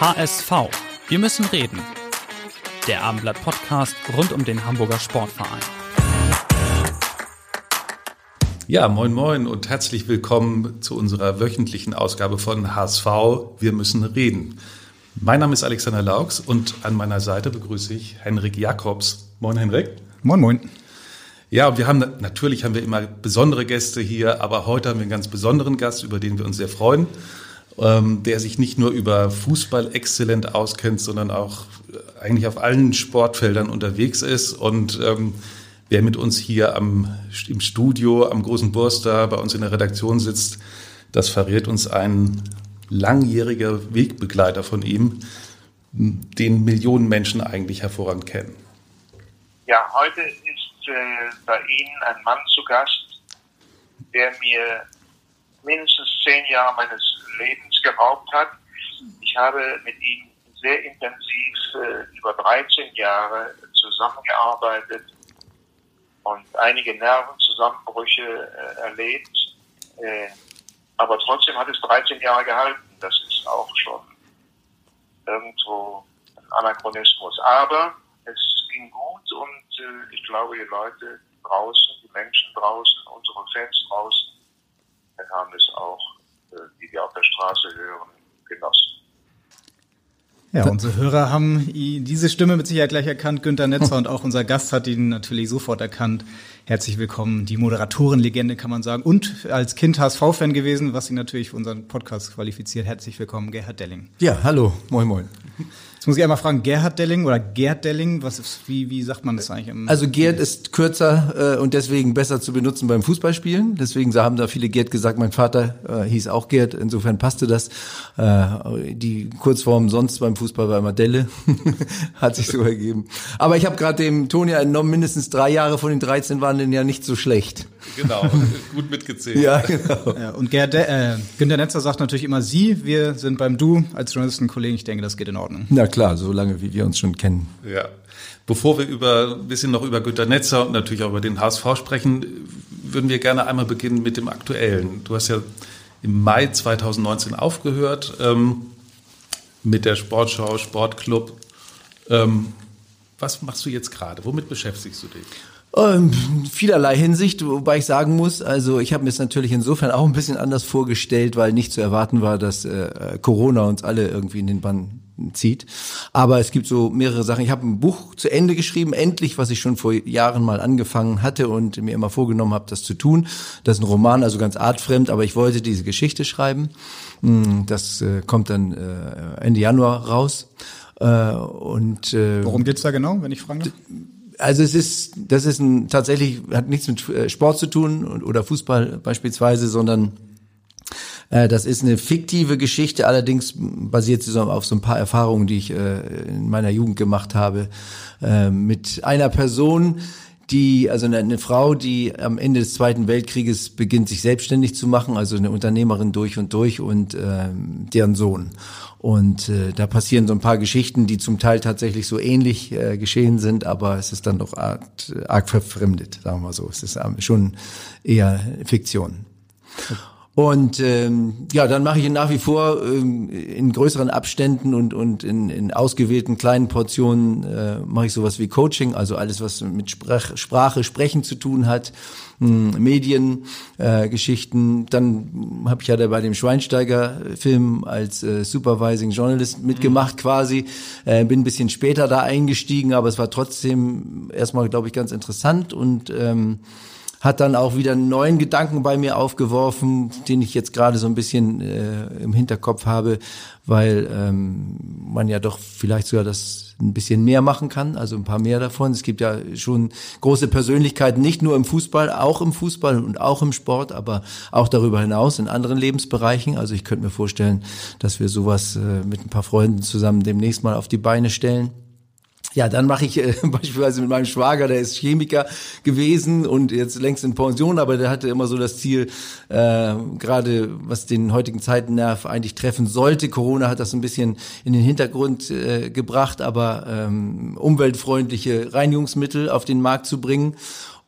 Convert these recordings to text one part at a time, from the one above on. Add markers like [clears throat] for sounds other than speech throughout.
HSV. Wir müssen reden. Der Abendblatt Podcast rund um den Hamburger Sportverein. Ja, moin moin und herzlich willkommen zu unserer wöchentlichen Ausgabe von HSV Wir müssen reden. Mein Name ist Alexander Laux und an meiner Seite begrüße ich Henrik Jakobs. Moin Henrik. Moin moin. Ja, wir haben natürlich haben wir immer besondere Gäste hier, aber heute haben wir einen ganz besonderen Gast, über den wir uns sehr freuen, ähm, der sich nicht nur über Fußball exzellent auskennt, sondern auch eigentlich auf allen Sportfeldern unterwegs ist und ähm, Wer mit uns hier am, im Studio am großen Burster bei uns in der Redaktion sitzt, das verrät uns ein langjähriger Wegbegleiter von ihm, den Millionen Menschen eigentlich hervorragend kennen. Ja, heute ist äh, bei Ihnen ein Mann zu Gast, der mir mindestens zehn Jahre meines Lebens geraubt hat. Ich habe mit ihm sehr intensiv äh, über 13 Jahre zusammengearbeitet und einige Nervenzusammenbrüche äh, erlebt. Äh, aber trotzdem hat es 13 Jahre gehalten. Das ist auch schon irgendwo ein Anachronismus. Aber es ging gut und äh, ich glaube, die Leute draußen, die Menschen draußen, unsere Fans draußen, haben es auch, äh, die wir auf der Straße hören, genossen. Ja, unsere Hörer haben diese Stimme mit Sicherheit gleich erkannt, Günter Netzer, und auch unser Gast hat ihn natürlich sofort erkannt. Herzlich willkommen, die Moderatorenlegende kann man sagen. Und als Kind HSV-Fan gewesen, was ihn natürlich für unseren Podcast qualifiziert. Herzlich willkommen, Gerhard Delling. Ja, hallo, moin moin. Jetzt muss ich einmal fragen, Gerhard Delling oder Gerd Delling, was ist, wie, wie sagt man das eigentlich? Also Gerd ist kürzer äh, und deswegen besser zu benutzen beim Fußballspielen. Deswegen haben da viele Gerd gesagt, mein Vater äh, hieß auch Gerd, insofern passte das. Äh, die Kurzform sonst beim Fußball war immer Delle, [laughs] hat sich so ergeben. Aber ich habe gerade dem Toni entnommen, mindestens drei Jahre von den 13 waren denn ja nicht so schlecht. Genau, [laughs] gut mitgezählt. ja, genau. Ja, und Gerd, äh, Günter Netzer sagt natürlich immer Sie, wir sind beim Du als Journalistenkollegen, ich denke, das geht in Ordnung. Na klar, so lange wie wir uns schon kennen. Ja. Bevor wir über ein bisschen noch über Günter Netzer und natürlich auch über den HSV sprechen, würden wir gerne einmal beginnen mit dem Aktuellen. Du hast ja im Mai 2019 aufgehört ähm, mit der Sportschau, Sportclub. Ähm, was machst du jetzt gerade? Womit beschäftigst du dich? Ähm, vielerlei Hinsicht, wobei ich sagen muss, also ich habe mir es natürlich insofern auch ein bisschen anders vorgestellt, weil nicht zu erwarten war, dass äh, Corona uns alle irgendwie in den Bann zieht. Aber es gibt so mehrere Sachen. Ich habe ein Buch zu Ende geschrieben, endlich, was ich schon vor Jahren mal angefangen hatte und mir immer vorgenommen habe, das zu tun. Das ist ein Roman, also ganz artfremd, aber ich wollte diese Geschichte schreiben. Hm, das äh, kommt dann äh, Ende Januar raus. Äh, und äh, worum geht's da genau, wenn ich fragen darf? Also es ist, das ist ein tatsächlich hat nichts mit äh, Sport zu tun oder Fußball beispielsweise, sondern äh, das ist eine fiktive Geschichte, allerdings basiert sie auf so ein paar Erfahrungen, die ich äh, in meiner Jugend gemacht habe, äh, mit einer Person, die, also eine, eine, Frau, die am Ende des Zweiten Weltkrieges beginnt, sich selbstständig zu machen, also eine Unternehmerin durch und durch und äh, deren Sohn. Und äh, da passieren so ein paar Geschichten, die zum Teil tatsächlich so ähnlich äh, geschehen sind, aber es ist dann doch arg, arg verfremdet, sagen wir so. Es ist schon eher Fiktion. Und ähm, ja, dann mache ich nach wie vor ähm, in größeren Abständen und, und in, in ausgewählten kleinen Portionen äh, mache ich sowas wie Coaching, also alles, was mit Sprach, Sprache, Sprechen zu tun hat, mh, Medien, äh, Geschichten. Dann habe ich ja da bei dem Schweinsteiger-Film als äh, Supervising Journalist mitgemacht mhm. quasi. Äh, bin ein bisschen später da eingestiegen, aber es war trotzdem erstmal, glaube ich, ganz interessant und ähm, hat dann auch wieder einen neuen Gedanken bei mir aufgeworfen, den ich jetzt gerade so ein bisschen äh, im Hinterkopf habe, weil ähm, man ja doch vielleicht sogar das ein bisschen mehr machen kann, also ein paar mehr davon. Es gibt ja schon große Persönlichkeiten, nicht nur im Fußball, auch im Fußball und auch im Sport, aber auch darüber hinaus in anderen Lebensbereichen. Also ich könnte mir vorstellen, dass wir sowas äh, mit ein paar Freunden zusammen demnächst mal auf die Beine stellen. Ja, dann mache ich äh, [laughs] beispielsweise mit meinem Schwager, der ist Chemiker gewesen und jetzt längst in Pension, aber der hatte immer so das Ziel, äh, gerade was den heutigen Zeitennerv eigentlich treffen sollte. Corona hat das ein bisschen in den Hintergrund äh, gebracht, aber ähm, umweltfreundliche Reinigungsmittel auf den Markt zu bringen.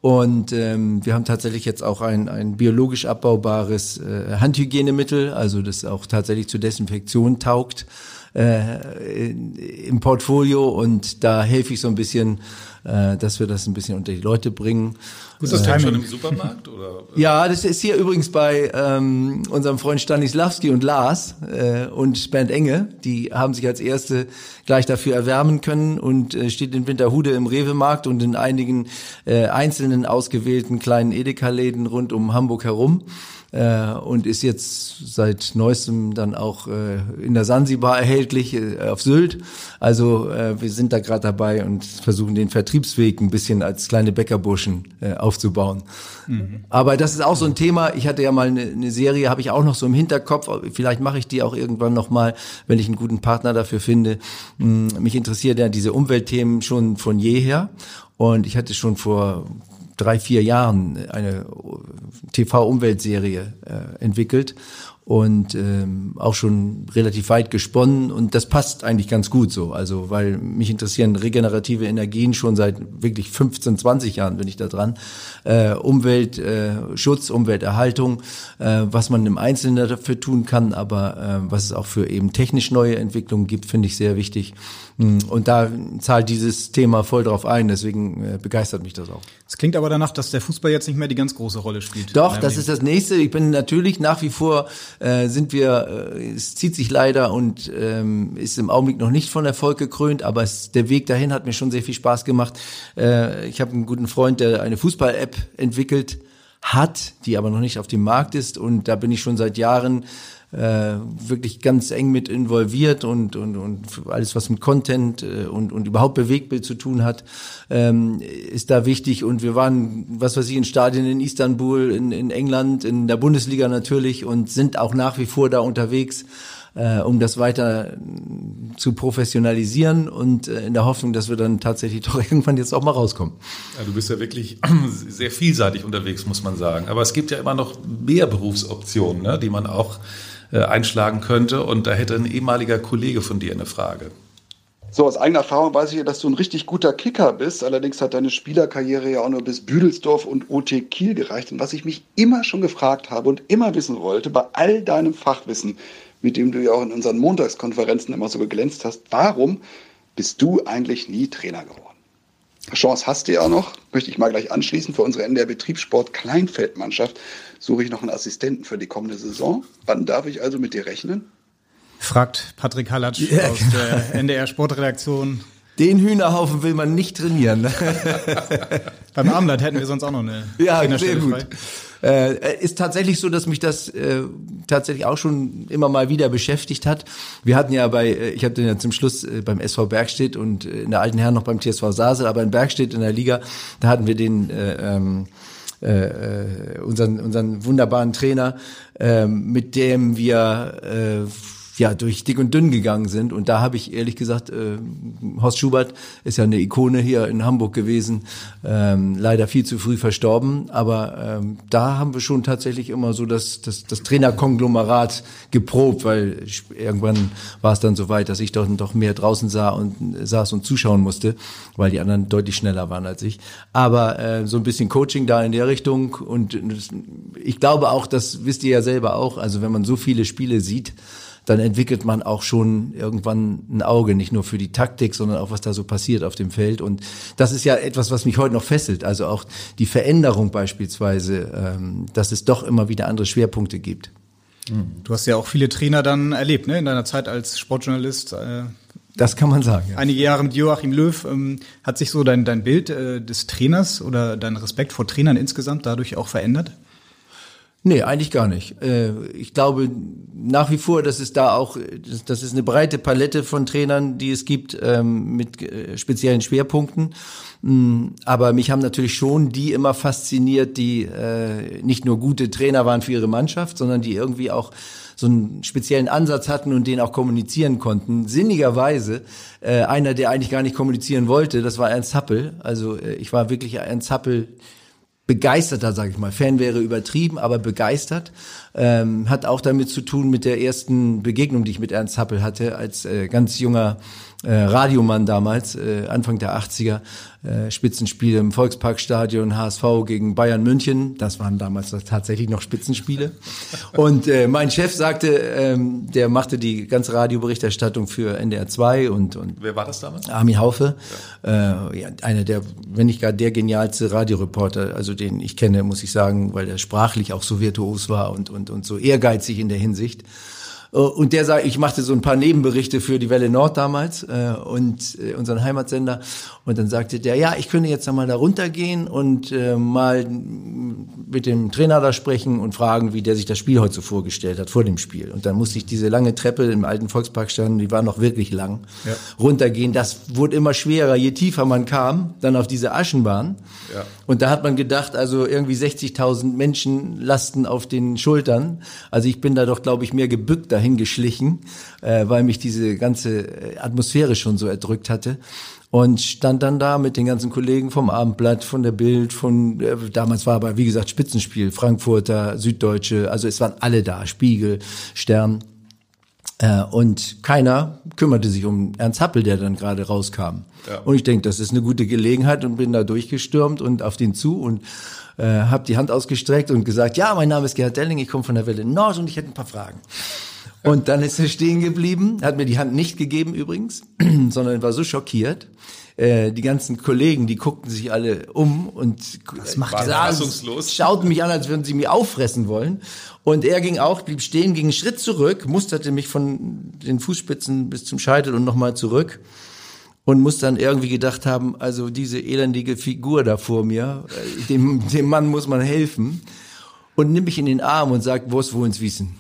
Und ähm, wir haben tatsächlich jetzt auch ein, ein biologisch abbaubares äh, Handhygienemittel, also das auch tatsächlich zur Desinfektion taugt äh, im Portfolio und da helfe ich so ein bisschen, äh, dass wir das ein bisschen unter die Leute bringen. Ist das denn schon im Supermarkt? Oder? [laughs] Ja, das ist hier übrigens bei ähm, unserem Freund Stanislawski und Lars äh, und Bernd Enge. Die haben sich als erste gleich dafür erwärmen können und äh, steht in Winterhude im Rewe-Markt und in einigen äh, einzelnen ausgewählten kleinen Edeka-Läden rund um Hamburg herum äh, und ist jetzt seit neuestem dann auch äh, in der Sansibar erhältlich äh, auf Sylt. Also äh, wir sind da gerade dabei und versuchen den Vertriebsweg ein bisschen als kleine Bäckerburschen äh, aufzubauen. Mhm. Aber das ist auch so ein Thema. Ich hatte ja mal eine, eine Serie, habe ich auch noch so im Hinterkopf. Vielleicht mache ich die auch irgendwann noch mal, wenn ich einen guten Partner dafür finde. Hm, mich interessiert ja diese Umweltthemen schon von jeher. Und ich hatte schon vor drei, vier Jahren eine TV-Umweltserie äh, entwickelt und ähm, auch schon relativ weit gesponnen und das passt eigentlich ganz gut so. Also weil mich interessieren regenerative Energien schon seit wirklich 15, 20 Jahren bin ich da dran. Äh, Umweltschutz, äh, Umwelterhaltung, äh, was man im Einzelnen dafür tun kann, aber äh, was es auch für eben technisch neue Entwicklungen gibt, finde ich sehr wichtig. Hm, und da zahlt dieses Thema voll drauf ein, deswegen äh, begeistert mich das auch. Es klingt aber danach, dass der Fußball jetzt nicht mehr die ganz große Rolle spielt. Doch, das Leben. ist das nächste. Ich bin natürlich nach wie vor äh, sind wir, äh, es zieht sich leider und ähm, ist im Augenblick noch nicht von Erfolg gekrönt, aber es, der Weg dahin hat mir schon sehr viel Spaß gemacht. Äh, ich habe einen guten Freund, der eine Fußball-App entwickelt hat, die aber noch nicht auf dem Markt ist und da bin ich schon seit Jahren äh, wirklich ganz eng mit involviert und, und, und alles, was mit Content äh, und, und überhaupt Bewegtbild zu tun hat, ähm, ist da wichtig. Und wir waren, was weiß ich, in Stadien in Istanbul, in, in England, in der Bundesliga natürlich und sind auch nach wie vor da unterwegs äh, um das weiter zu professionalisieren und äh, in der Hoffnung, dass wir dann tatsächlich [laughs] doch irgendwann jetzt auch mal rauskommen. Ja, du bist ja wirklich [clears throat] sehr vielseitig unterwegs, muss man sagen. Aber es gibt ja immer noch mehr Berufsoptionen, ne, die man auch äh, einschlagen könnte. Und da hätte ein ehemaliger Kollege von dir eine Frage. So, aus eigener Erfahrung weiß ich, dass du ein richtig guter Kicker bist. Allerdings hat deine Spielerkarriere ja auch nur bis Büdelsdorf und OT Kiel gereicht. Und was ich mich immer schon gefragt habe und immer wissen wollte, bei all deinem Fachwissen, mit dem du ja auch in unseren Montagskonferenzen immer so geglänzt hast, warum bist du eigentlich nie Trainer geworden? Chance hast du ja noch, möchte ich mal gleich anschließen. Für unsere NDR Betriebssport Kleinfeldmannschaft suche ich noch einen Assistenten für die kommende Saison. Wann darf ich also mit dir rechnen? Fragt Patrick Hallatsch ja, aus genau. der NDR Sportredaktion. Den Hühnerhaufen will man nicht trainieren. [laughs] Beim Abendland hätten wir sonst auch noch eine Ja, sehr gut. Frei. Äh, ist tatsächlich so, dass mich das äh, tatsächlich auch schon immer mal wieder beschäftigt hat. Wir hatten ja bei, äh, ich habe den ja zum Schluss äh, beim SV Bergstedt und äh, in der alten Herren noch beim TSV Sasel, aber in Bergstedt in der Liga, da hatten wir den äh, ähm, äh, unseren, unseren wunderbaren Trainer, äh, mit dem wir äh, ja durch dick und dünn gegangen sind. Und da habe ich ehrlich gesagt, äh, Horst Schubert ist ja eine Ikone hier in Hamburg gewesen, ähm, leider viel zu früh verstorben. Aber ähm, da haben wir schon tatsächlich immer so das, das, das Trainerkonglomerat geprobt, weil irgendwann war es dann so weit, dass ich doch, doch mehr draußen sah und saß und zuschauen musste, weil die anderen deutlich schneller waren als ich. Aber äh, so ein bisschen Coaching da in der Richtung und ich glaube auch, das wisst ihr ja selber auch, also wenn man so viele Spiele sieht, dann entwickelt man auch schon irgendwann ein Auge, nicht nur für die Taktik, sondern auch was da so passiert auf dem Feld. Und das ist ja etwas, was mich heute noch fesselt. Also auch die Veränderung beispielsweise, ähm, dass es doch immer wieder andere Schwerpunkte gibt. Du hast ja auch viele Trainer dann erlebt, ne, in deiner Zeit als Sportjournalist. Äh Das kann man sagen. Ja. Einige Jahre mit Joachim Löw ähm, hat sich so dein, dein Bild äh, des Trainers oder dein Respekt vor Trainern insgesamt dadurch auch verändert? Nee, eigentlich gar nicht. Äh, ich glaube nach wie vor, dass es da auch, dass es eine breite Palette von Trainern, die es gibt, ähm, mit äh, speziellen Schwerpunkten. Mm, aber mich haben natürlich schon die immer fasziniert, die äh, nicht nur gute Trainer waren für ihre Mannschaft, sondern die irgendwie auch so einen speziellen Ansatz hatten und den auch kommunizieren konnten. Sinnigerweise einer, der eigentlich gar nicht kommunizieren wollte, das war Ernst Happel. Also ich war wirklich Ernst Happel begeisterter, sage ich mal. Fan wäre übertrieben, aber begeistert. Ähm, hat auch damit zu tun mit der ersten Begegnung, die ich mit Ernst Happel hatte, als äh, ganz junger äh, Radiomann damals, äh, Anfang der 80er, äh, Spitzenspiele im Volksparkstadion, HSV gegen Bayern München. Das waren damals tatsächlich noch Spitzenspiele. [laughs] Und äh, mein Chef sagte, ähm, der machte die ganze Radioberichterstattung für NDR 2 und, und Wer war das damals? Armin Haufe, ja. äh, ja, einer der, wenn nicht gar der genialste Radioreporter, also den ich kenne, muss ich sagen, weil er sprachlich auch so virtuos war und, und, und so ehrgeizig in der Hinsicht. Äh, und der sagt, ich machte so ein paar Nebenberichte für die Welle Nord damals äh, und äh, unseren Heimatsender. Und dann sagte der, ja, ich könnte jetzt einmal da runtergehen und äh, mal mit dem Trainer da sprechen und fragen, wie der sich das Spiel heute so vorgestellt hat vor dem Spiel. Und dann musste ich diese lange Treppe im alten Volksparkstadion, die war noch wirklich lang, ja. runtergehen. Das wurde immer schwerer, je tiefer man kam, dann auf diese Aschenbahn. Ja. Und da hat man gedacht, also irgendwie 60.000 Menschen lasten auf den Schultern. Also ich bin da doch, glaube ich, mehr gebückt dahin geschlichen, äh, weil mich diese ganze äh, Atmosphäre schon so erdrückt hatte und stand dann da mit den ganzen Kollegen vom Abendblatt, von der Bild, von äh, damals war aber wie gesagt Spitzenspiel, Frankfurter, Süddeutsche, also es waren alle da, Spiegel, Stern. Äh, und keiner kümmerte sich um Ernst Happel, der dann gerade rauskam. Ja. Und ich denke, das ist eine gute Gelegenheit und bin da durchgestürmt und auf den zu und äh, habe die Hand ausgestreckt und gesagt, ja, mein Name ist Gerhard Delling, ich komme von der Welle Nord und ich hätte ein paar Fragen. Und dann ist er stehen geblieben, hat mir die Hand nicht gegeben übrigens, [clears throat] sondern war so schockiert. Äh, die ganzen Kollegen, die guckten sich alle um und das macht fassungslos. schauten mich an, als würden sie mich auffressen wollen. Und er ging auch, blieb stehen, ging einen Schritt zurück, musterte mich von den Fußspitzen bis zum Scheitel und nochmal zurück und muss dann irgendwie gedacht haben, also diese elendige Figur da vor mir, äh, dem, dem Mann muss man helfen und nimmt mich in den Arm und sagt, wo ist wo ins Wiesen?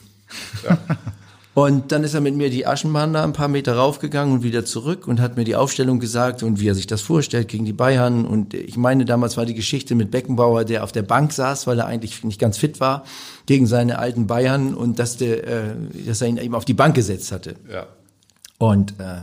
Ja. [laughs] Und dann ist er mit mir die Aschenbahn da ein paar Meter raufgegangen und wieder zurück und hat mir die Aufstellung gesagt und wie er sich das vorstellt gegen die Bayern. Und ich meine, damals war die Geschichte mit Beckenbauer, der auf der Bank saß, weil er eigentlich nicht ganz fit war, gegen seine alten Bayern und dass, der, äh, dass er ihn eben auf die Bank gesetzt hatte. Ja. Und äh,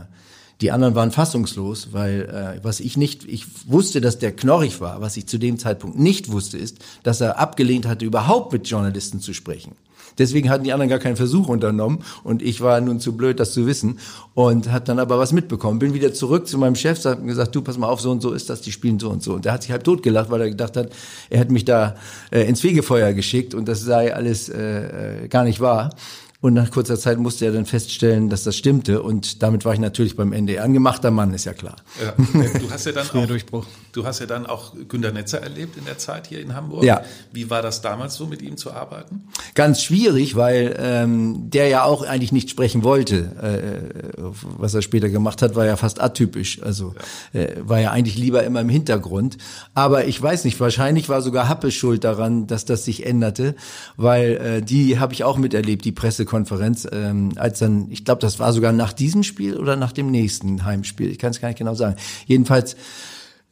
die anderen waren fassungslos, weil äh, was ich nicht, ich wusste, dass der knorrig war. Was ich zu dem Zeitpunkt nicht wusste, ist, dass er abgelehnt hatte, überhaupt mit Journalisten zu sprechen. Deswegen hatten die anderen gar keinen Versuch unternommen und ich war nun zu blöd, das zu wissen und hat dann aber was mitbekommen. Bin wieder zurück zu meinem Chef, und gesagt, du pass mal auf, so und so ist das, die spielen so und so. Und der hat sich halb tot gelacht, weil er gedacht hat, er hätte mich da äh, ins Fegefeuer geschickt und das sei alles äh, äh gar nicht wahr. Und nach kurzer Zeit musste er dann feststellen, dass das stimmte. Und damit war ich natürlich beim NDR. Ein gemachter Mann, ist ja klar. Ja, du hast ja dann [laughs] auch, Durchbruch. Du hast ja dann auch Günter Netzer erlebt in der Zeit hier in Hamburg. Ja. Wie war das damals so, mit ihm zu arbeiten? Ganz schwierig, weil ähm, der ja auch eigentlich nicht sprechen wollte. Äh, was er später gemacht hat, war ja fast atypisch. Also ja. äh, war ja eigentlich lieber immer im Hintergrund. Aber ich weiß nicht, wahrscheinlich war sogar Happe schuld daran, dass das sich änderte, weil äh, die habe ich auch miterlebt, die Presse Pressekonferenz, ähm, als dann, ich glaube, das war sogar nach diesem Spiel oder nach dem nächsten Heimspiel, ich kann es gar nicht genau sagen. Jedenfalls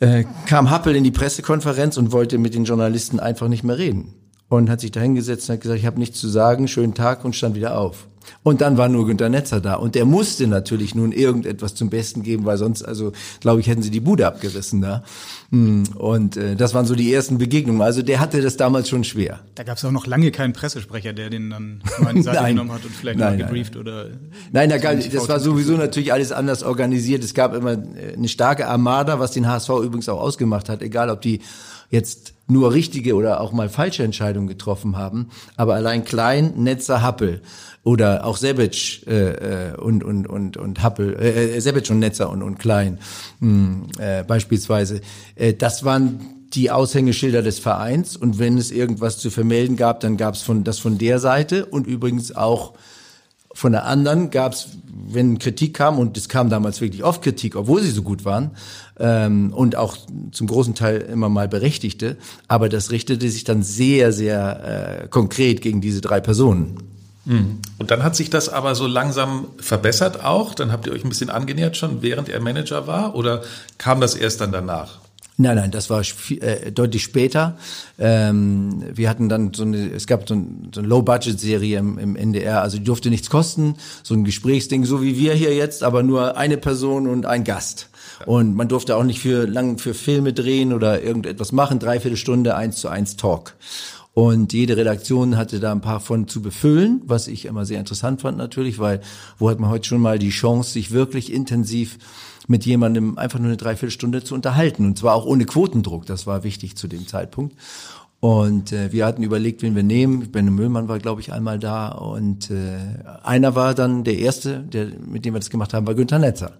äh, kam Happel in die Pressekonferenz und wollte mit den Journalisten einfach nicht mehr reden und hat sich da hingesetzt und hat gesagt, ich habe nichts zu sagen, schönen Tag und stand wieder auf. Und dann war nur Günter Netzer da. Und der musste natürlich nun irgendetwas zum Besten geben, weil sonst, also glaube ich, hätten sie die Bude abgerissen da. Hm, und äh, das waren so die ersten Begegnungen. Also der hatte das damals schon schwer. Da gab es auch noch lange keinen Pressesprecher, der den dann mal in die Seite [laughs] genommen hat und vielleicht nein, mal gebrieft nein. oder. Nein, da gab, das war sowieso natürlich alles anders organisiert. Es gab immer äh, eine starke Armada, was den HSV übrigens auch ausgemacht hat, egal ob die jetzt nur richtige oder auch mal falsche Entscheidungen getroffen haben. Aber allein Klein, Netzer, Happel oder auch Sebic äh, äh, und und und und Happel, äh, äh, Sebic und Netzer und und Klein mh, hm, äh, beispielsweise. Äh, das waren die Aushängeschilder des Vereins und wenn es irgendwas zu vermelden gab, dann gab es von das von der Seite und übrigens auch von der anderen gab es, wenn Kritik kam, und es kam damals wirklich oft Kritik, obwohl sie so gut waren, ähm, und auch zum großen Teil immer mal berechtigte, aber das richtete sich dann sehr, sehr äh, konkret gegen diese drei Personen. Mhm. Und dann hat sich das aber so langsam verbessert auch. Dann habt ihr euch ein bisschen angenähert schon, während er Manager war, oder kam das erst dann danach? Nein, nein, das war äh, deutlich später. Ähm, wir hatten dann so eine, es gab so, ein, so eine Low-Budget-Serie im, im NDR, also die durfte nichts kosten, so ein Gesprächsding, so wie wir hier jetzt, aber nur eine Person und ein Gast. Und man durfte auch nicht für lang für Filme drehen oder irgendetwas machen, dreiviertel Stunde eins zu eins Talk. Und jede Redaktion hatte da ein paar von zu befüllen, was ich immer sehr interessant fand natürlich, weil wo hat man heute schon mal die Chance, sich wirklich intensiv mit jemandem einfach nur eine Dreiviertelstunde zu unterhalten. Und zwar auch ohne Quotendruck. Das war wichtig zu dem Zeitpunkt. Und äh, wir hatten überlegt, wen wir nehmen. Benno Müllmann war, glaube ich, einmal da. Und äh, einer war dann der Erste, der, mit dem wir das gemacht haben, war Günther Netzer.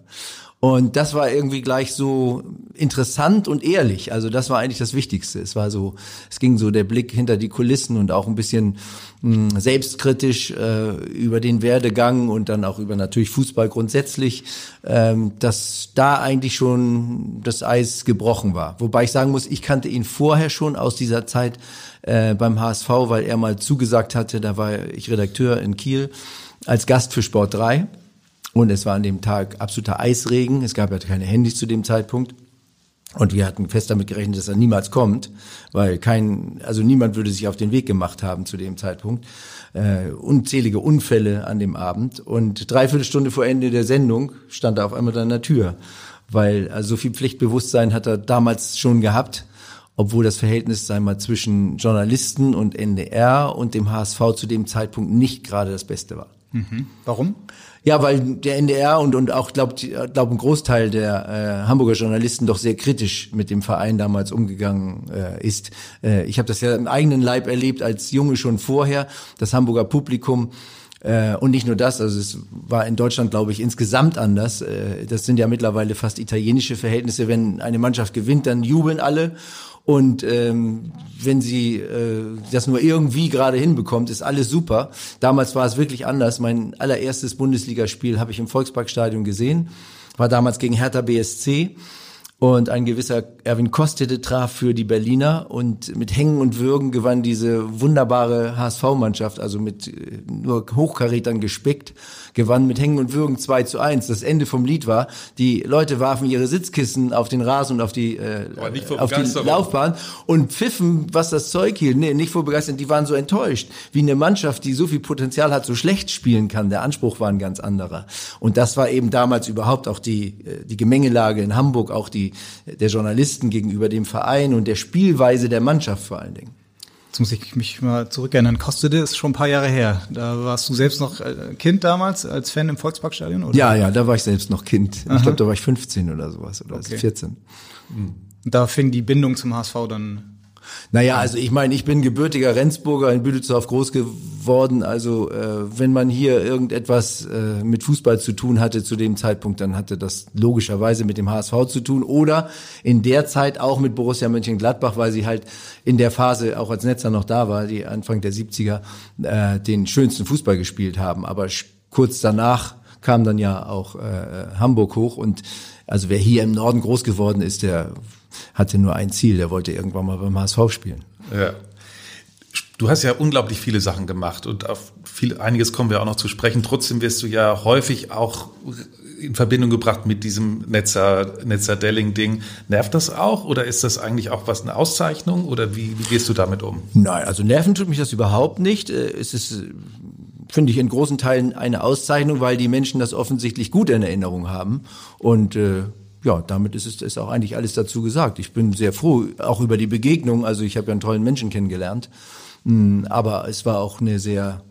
Und das war irgendwie gleich so interessant und ehrlich. Also das war eigentlich das Wichtigste. Es war so, es ging so der Blick hinter die Kulissen und auch ein bisschen mh, hm, selbstkritisch äh, über den Werdegang und dann auch über natürlich Fußball grundsätzlich, ähm, dass da eigentlich schon das Eis gebrochen war. Wobei ich sagen muss, ich kannte ihn vorher schon aus dieser Zeit äh, beim HSV, weil er mal zugesagt hatte, da war ich Redakteur in Kiel als Gast für Sport 3 und es war an dem Tag absoluter Eisregen. Es gab ja keine Handys zu dem Zeitpunkt. Und wir hatten fest damit gerechnet, dass er niemals kommt, weil kein, also niemand würde sich auf den Weg gemacht haben zu dem Zeitpunkt. Äh, unzählige Unfälle an dem Abend. Und dreiviertel Stunde vor Ende der Sendung stand er auf einmal an der Tür. Weil also so viel Pflichtbewusstsein hat er damals schon gehabt, obwohl das Verhältnis, sei mal, zwischen Journalisten und NDR und dem HSV zu dem Zeitpunkt nicht gerade das Beste war. Mhm. Warum? Ja, weil der NDR und, und auch, glaube glaub, ein Großteil der äh, Hamburger Journalisten doch sehr kritisch mit dem Verein damals umgegangen äh, ist. Äh, ich habe das ja im eigenen Leib erlebt, als Junge schon vorher. Das Hamburger Publikum äh, und nicht nur das, also es war in Deutschland, glaube ich, insgesamt anders. Äh, das sind ja mittlerweile fast italienische Verhältnisse. Wenn eine Mannschaft gewinnt, dann jubeln alle. Und ähm, wenn sie äh, das nur irgendwie gerade hinbekommt, ist alles super. Damals war es wirklich anders. Mein allererstes Bundesligaspiel habe ich im Volksparkstadion gesehen. War damals gegen Hertha BSC. Und ein gewisser Erwin Kostede traf für die Berliner und mit Hängen und Würgen gewann diese wunderbare HSV-Mannschaft, also mit äh, nur Hochkarätern gespickt gewann mit Hängen und Würgen 2 zu 1. Das Ende vom Lied war, die Leute warfen ihre Sitzkissen auf den Rasen und auf die, äh, auf die Laufbahn und pfiffen, was das Zeug hielt. Nee, nicht vor Begeisterung, die waren so enttäuscht, wie eine Mannschaft, die so viel Potenzial hat, so schlecht spielen kann. Der Anspruch war ein ganz anderer. Und das war eben damals überhaupt auch die, äh, die Gemengelage in Hamburg, auch die, der Journalisten gegenüber dem Verein und der Spielweise der Mannschaft vor allen Dingen. Jetzt muss ich mich mal zurückerinnern. Kostede ist schon ein paar Jahre her. Da warst du selbst noch äh, Kind damals als Fan im Volksparkstadion, oder? Ja, ja, da war ich selbst noch Kind. Aha. Ich glaube, da war ich 15 oder sowas oder okay. 14. Und da fing die Bindung zum HSV dann naja, also ich meine, ich bin gebürtiger Rendsburger in Büdelsdorf groß geworden. Also äh, wenn man hier irgendetwas äh, mit Fußball zu tun hatte zu dem Zeitpunkt, dann hatte das logischerweise mit dem HSV zu tun oder in der Zeit auch mit Borussia Mönchengladbach, weil sie halt in der Phase, auch als Netzer noch da war, die Anfang der 70er, äh, den schönsten Fußball gespielt haben. Aber kurz danach kam dann ja auch äh, Hamburg hoch und also wer hier im Norden groß geworden ist, der hatte nur ein Ziel, der wollte irgendwann mal beim HSV spielen. Ja. Du hast ja unglaublich viele Sachen gemacht und auf viel, einiges kommen wir auch noch zu sprechen. Trotzdem wirst du ja häufig auch in Verbindung gebracht mit diesem Netzer, Netzer Delling-Ding. Nervt das auch oder ist das eigentlich auch was eine Auszeichnung oder wie, wie gehst du damit um? Nein, also nerven tut mich das überhaupt nicht. Äh, es ist, finde ich, in großen Teilen eine Auszeichnung, weil die Menschen das offensichtlich gut in Erinnerung haben und äh, ja, damit ist es ist auch eigentlich alles dazu gesagt. Ich bin sehr froh, auch über die Begegnung. Also ich habe ja einen tollen Menschen kennengelernt. Hm, aber es war auch eine sehr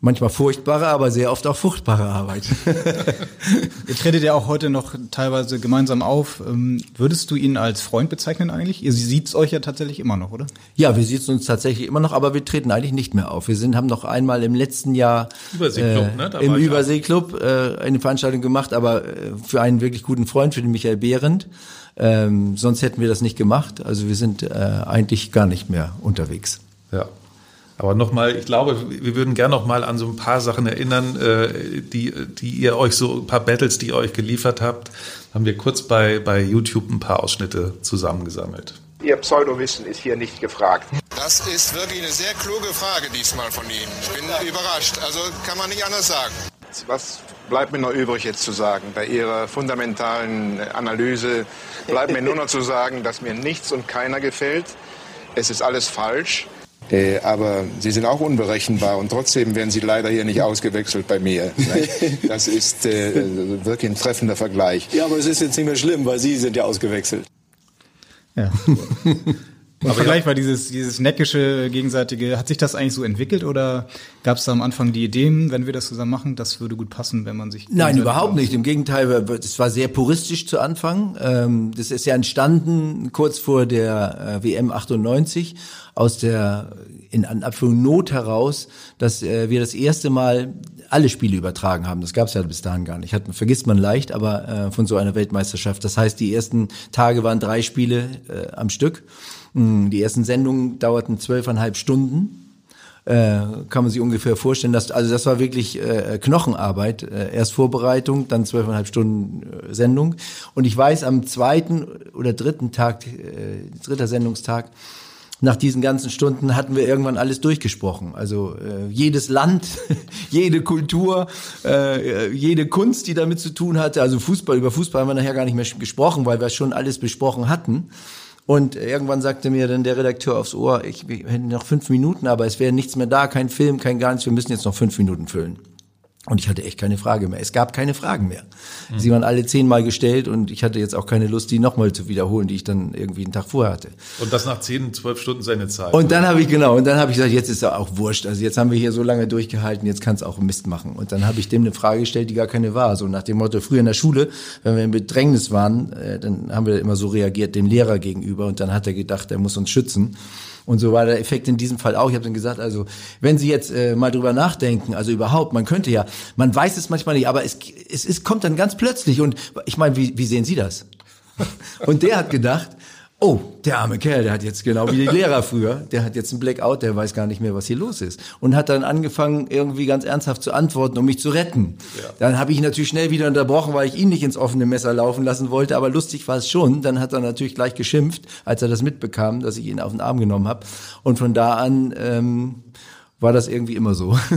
manchmal furchtbare, aber sehr oft auch fruchtbare Arbeit. [laughs] Ihr tretet ja auch heute noch teilweise gemeinsam auf. Ähm, würdest du ihn als Freund bezeichnen eigentlich? Ihr sieht's euch ja tatsächlich immer noch, oder? Ja, wir sieht's uns tatsächlich immer noch, aber wir treten eigentlich nicht mehr auf. Wir sind, haben noch einmal im letzten Jahr Überseeklub, äh, ne? Da im Überseeklub äh, eine Veranstaltung gemacht, aber äh, für einen wirklich guten Freund, für den Michael Behrendt. Ähm, sonst hätten wir das nicht gemacht. Also wir sind äh, eigentlich gar nicht mehr unterwegs. Ja. Aber nochmal, ich glaube, wir würden gerne noch mal an so ein paar Sachen erinnern, äh, die, die ihr euch so, ein paar Battles, die ihr euch geliefert habt, haben wir kurz bei, bei YouTube ein paar Ausschnitte zusammengesammelt. Ihr Pseudowissen ist hier nicht gefragt. Das ist wirklich eine sehr kluge Frage diesmal von Ihnen. Ich bin überrascht. Also kann man nicht anders sagen. Was bleibt mir noch übrig jetzt zu sagen? Bei Ihrer fundamentalen Analyse bleibt mir nur noch zu sagen, dass mir nichts und keiner gefällt. Es ist alles falsch. Äh, aber Sie sind auch unberechenbar und trotzdem werden Sie leider hier nicht ausgewechselt bei mir. Ne? [laughs] Das ist äh, wirklich ein treffender Vergleich. Ja, aber es ist jetzt nicht mehr schlimm, weil Sie sind ja ausgewechselt. Ja. [laughs] Aber Vergleich war dieses, dieses neckische gegenseitige, hat sich das eigentlich so entwickelt oder gab es da am Anfang die Ideen, wenn wir das zusammen machen, das würde gut passen, wenn man sich... Nein, überhaupt nicht. Im Gegenteil, es war sehr puristisch zu Anfang. Ähm, das ist ja entstanden kurz vor der äh, WM 98 aus der in Anführung Not heraus, dass äh, wir das erste Mal alle Spiele übertragen haben. Das gab es ja bis dahin gar nicht. Hat, vergisst man leicht, aber äh, von so einer Weltmeisterschaft. Das heißt, die ersten Tage waren drei Spiele am Stück. Mm, die ersten Sendungen dauerten zwölfeinhalb Stunden. Äh, kann man sich ungefähr vorstellen, dass also das war wirklich äh, Knochenarbeit. Äh, erst Vorbereitung, dann zwölfeinhalb Stunden äh, Sendung. Und ich weiß, am zweiten oder dritten Tag, äh, dritter Sendungstag, nach diesen ganzen Stunden hatten wir irgendwann alles durchgesprochen. Also äh, jedes Land, [laughs] jede Kultur, äh, jede Kunst, die damit zu tun hatte. Also Fußball, über Fußball haben wir nachher gar nicht mehr gesprochen, weil wir schon alles besprochen hatten. Und irgendwann sagte mir dann der Redakteur aufs Ohr, ich, wir hätten noch fünf Minuten, aber es wäre nichts mehr da, kein Film, kein gar nichts, wir müssen jetzt noch fünf Minuten füllen. Und ich hatte echt keine Frage mehr. Es gab keine Fragen mehr. Mhm. Sie waren alle zehnmal gestellt und ich hatte jetzt auch keine Lust, die nochmal zu wiederholen, die ich dann irgendwie einen Tag vorher hatte. Und das nach zehn, zwölf Stunden seine Zeit. Und dann habe ich genau, und dann habe ich gesagt, jetzt ist ja auch wurscht. Also jetzt haben wir hier so lange durchgehalten, jetzt kann es auch Mist machen. Und dann habe ich dem eine Frage gestellt, die gar keine war. So nach dem Motto, früher in der Schule, wenn wir in Bedrängnis waren, äh, dann haben wir immer so reagiert dem Lehrer gegenüber und dann hat er gedacht, er muss uns schützen. Und so war der Effekt in diesem Fall auch. Ich habe dann gesagt, also wenn Sie jetzt äh, mal drüber nachdenken, also überhaupt, man könnte ja, man weiß es manchmal nicht, aber es, es, es kommt dann ganz plötzlich. Und ich meine, wie, wie sehen Sie das? [laughs] Und der hat gedacht, oh, der arme Kerl, der hat jetzt genau wie die Lehrer früher, der hat jetzt einen Blackout, der weiß gar nicht mehr, was hier los ist. Und hat dann angefangen, irgendwie ganz ernsthaft zu antworten, um mich zu retten. Ja. Dann habe ich ihn natürlich schnell wieder unterbrochen, weil ich ihn nicht ins offene Messer laufen lassen wollte, aber lustig war es schon. Dann hat er natürlich gleich geschimpft, als er das mitbekam, dass ich ihn auf den Arm genommen habe. Und von da an ähm, war das irgendwie immer so. [laughs]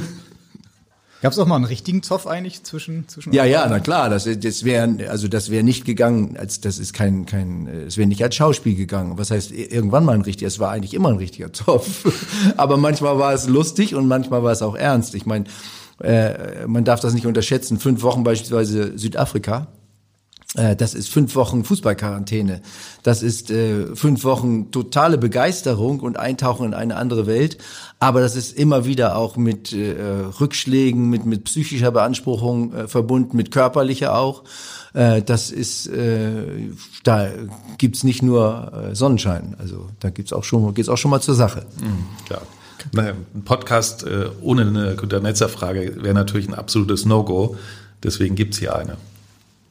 Gab es auch mal einen richtigen Zoff eigentlich zwischen zwischen Ja, ja, na klar, das das wäre also das wäre nicht gegangen, als das ist kein kein es wäre nicht als Schauspiel gegangen. Was heißt irgendwann mal ein richtiger, es war eigentlich immer ein richtiger Zoff. [laughs] Aber manchmal war es lustig und manchmal war es auch ernst. Ich meine, äh, man darf das nicht unterschätzen. Fünf Wochen beispielsweise Südafrika das ist fünf Wochen Fußballquarantäne. Das ist äh, fünf Wochen totale Begeisterung und Eintauchen in eine andere Welt. Aber das ist immer wieder auch mit äh, Rückschlägen, mit, mit psychischer Beanspruchung äh, verbunden, mit körperlicher auch. Äh, das ist, äh, da gibt's nicht nur äh, Sonnenschein. Also da gibt's auch schon, geht's auch schon mal zur Sache. Mhm, klar. Naja, ein Podcast äh, ohne eine Günter Netzer Frage wäre natürlich ein absolutes No-Go. Deswegen gibt's hier eine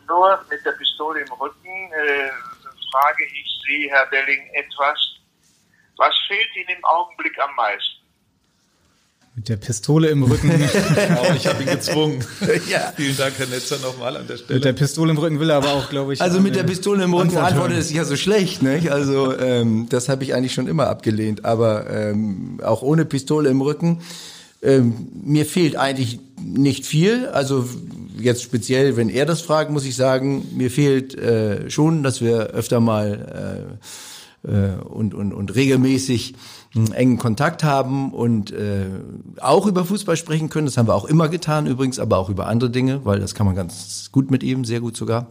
nur mit der Pistole im Rücken äh, frage ich Sie, Herr Belling, etwas. Was fehlt Ihnen im Augenblick am meisten? Mit der Pistole im Rücken. [laughs] oh, ich habe ihn gezwungen. [laughs] ja. Vielen Dank, Herr Netzer, nochmal an der Stelle. Mit der Pistole im Rücken will er aber auch, glaube ich. Also mit der Pistole im Rücken antwortet es ja so schlecht, nicht? Also ähm, das habe ich eigentlich schon immer abgelehnt. Aber ähm, auch ohne Pistole im Rücken. Ähm, mir fehlt eigentlich nicht viel. Also jetzt speziell, wenn er das fragt, muss ich sagen, mir fehlt äh, schon, dass wir öfter mal äh, äh, und, und, und regelmäßig einen engen Kontakt haben und äh, auch über Fußball sprechen können. Das haben wir auch immer getan übrigens, aber auch über andere Dinge, weil das kann man ganz gut mit ihm, sehr gut sogar.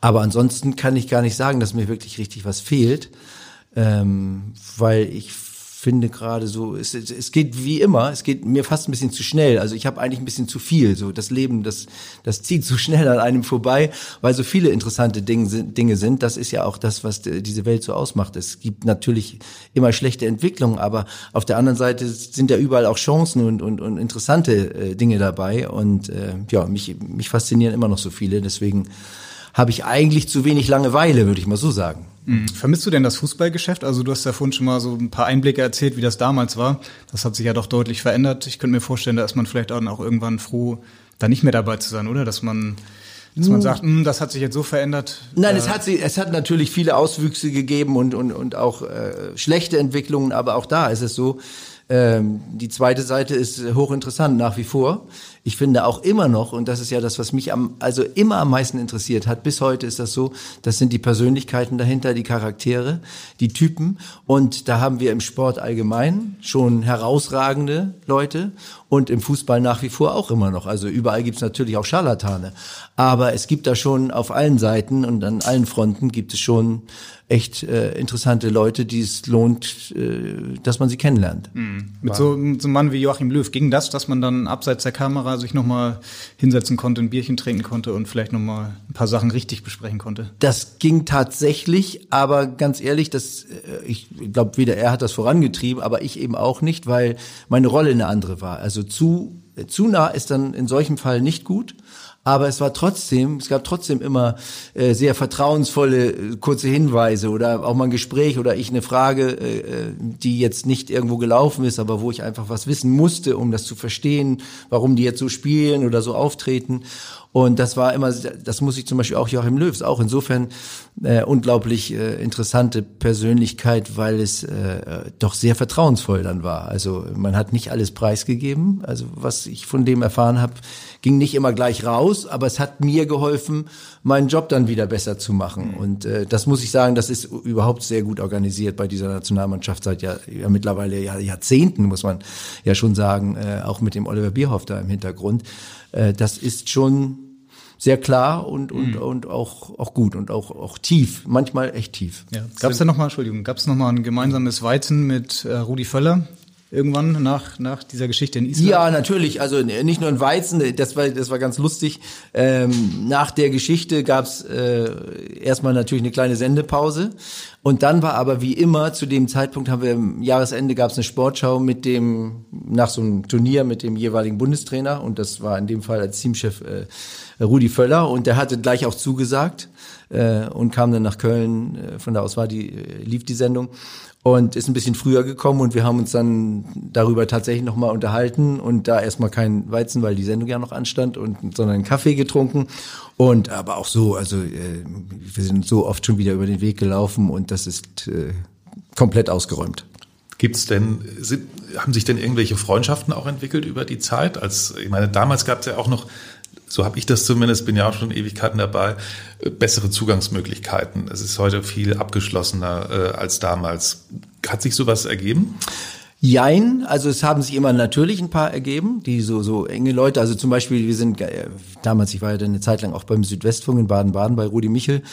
Aber ansonsten kann ich gar nicht sagen, dass mir wirklich richtig was fehlt, ähm, weil ich finde gerade so, es, es geht wie immer, es geht mir fast ein bisschen zu schnell. Also ich habe eigentlich ein bisschen zu viel. So das Leben, das das zieht zu [laughs] schnell an einem vorbei, weil so viele interessante Dinge, Dinge sind. Das ist ja auch das, was diese Welt so ausmacht. Es gibt natürlich immer schlechte Entwicklungen, aber auf der anderen Seite sind ja überall auch Chancen und und, und interessante äh, Dinge dabei. Und äh, ja, mich mich faszinieren immer noch so viele. Deswegen habe ich eigentlich zu wenig Langeweile, würde ich mal so sagen. Mhm. Vermisst du denn das Fußballgeschäft? Also du hast ja vorhin schon mal so ein paar Einblicke erzählt, wie das damals war. Das hat sich ja doch deutlich verändert. Ich könnte mir vorstellen, da ist man vielleicht auch irgendwann froh, da nicht mehr dabei zu sein, oder? Dass man dass man sagt, hm, das hat sich jetzt so verändert. Nein, äh, es hat sie, es hat natürlich viele Auswüchse gegeben und und und auch äh, schlechte Entwicklungen, aber auch da ist es so. Ähm, die zweite Seite ist hochinteressant nach wie vor ich finde auch immer noch, und das ist ja das, was mich am, also immer am meisten interessiert hat, bis heute ist das so, das sind die Persönlichkeiten dahinter, die Charaktere, die Typen. Und da haben wir im Sport allgemein schon herausragende Leute und im Fußball nach wie vor auch immer noch. Also überall gibt's natürlich auch Scharlatane. Aber es gibt da schon auf allen Seiten und an allen Fronten gibt es schon echt äh, interessante Leute, die es lohnt, äh, dass man sie kennenlernt. Mhm. Mit so, mit so einem Mann wie Joachim Löw, ging das, dass man dann abseits der Kamera sich nochmal hinsetzen konnte, ein Bierchen trinken konnte und vielleicht nochmal ein paar Sachen richtig besprechen konnte? Das ging tatsächlich, aber ganz ehrlich, das, äh, ich glaube, weder er hat das vorangetrieben, aber ich eben auch nicht, weil meine Rolle eine andere war. Also zu, zu nah ist dann in solchem Fall nicht gut aber es war trotzdem, es gab trotzdem immer äh, sehr vertrauensvolle äh, kurze Hinweise oder auch mal ein Gespräch oder ich eine Frage, äh, äh, die jetzt nicht irgendwo gelaufen ist, aber wo ich einfach was wissen musste, um das zu verstehen, warum die jetzt so spielen oder so auftreten. Und das war immer, das muss ich zum Beispiel auch Joachim Löws auch insofern äh, unglaublich äh, interessante Persönlichkeit, weil es äh, doch sehr vertrauensvoll dann war. Also man hat nicht alles preisgegeben. Also was ich von dem erfahren habe, ging nicht immer gleich raus, aber es hat mir geholfen, meinen Job dann wieder besser zu machen. Mhm. Und äh, das muss ich sagen, das ist überhaupt sehr gut organisiert bei dieser Nationalmannschaft seit ja, ja mittlerweile ja, Jahrzehnten, muss man ja schon sagen, äh, auch mit dem Oliver Bierhoff da im Hintergrund. Äh, das ist schon sehr klar und und mhm. und auch auch gut und auch auch tief, manchmal echt tief. Ja. Gab es da noch mal, Entschuldigung, gab es noch mal ein gemeinsames Weizen mit äh, Rudi Völler? irgendwann nach, nach dieser Geschichte in Island? Ja, natürlich. Also nicht nur in Weizen, das war, das war ganz lustig. Ähm, nach der Geschichte gab's äh, erstmal natürlich eine kleine Sendepause. Und dann war aber wie immer, zu dem Zeitpunkt haben wir im Jahresende gab's eine Sportschau mit dem, nach so einem Turnier mit dem jeweiligen Bundestrainer. Und das war in dem Fall als Teamchef äh, Rudi Völler. Und der hatte gleich auch zugesagt äh, und kam dann nach Köln. Äh, von da aus war die, äh, lief die Sendung und ist ein bisschen früher gekommen und wir haben uns dann darüber tatsächlich nochmal unterhalten und da erstmal kein Weizen, weil die Sendung ja noch anstand und sondern einen Kaffee getrunken und aber auch so, also äh, wir sind so oft schon wieder über den Weg gelaufen und das ist äh, komplett ausgeräumt. Gibt's denn, sind, haben sich denn irgendwelche Freundschaften auch entwickelt über die Zeit? Als, ich meine, damals gab es ja auch noch so habe ich das zumindest, bin ja auch schon Ewigkeiten dabei, äh, bessere Zugangsmöglichkeiten. Es ist heute viel abgeschlossener äh, als damals. Hat sich sowas ergeben? Jein, also es haben sich immer natürlich ein paar ergeben, die so so enge Leute, also zum Beispiel, wir sind äh, damals, ich war ja dann eine Zeit lang auch beim Südwestfunk in Baden-Baden bei Rudi Michel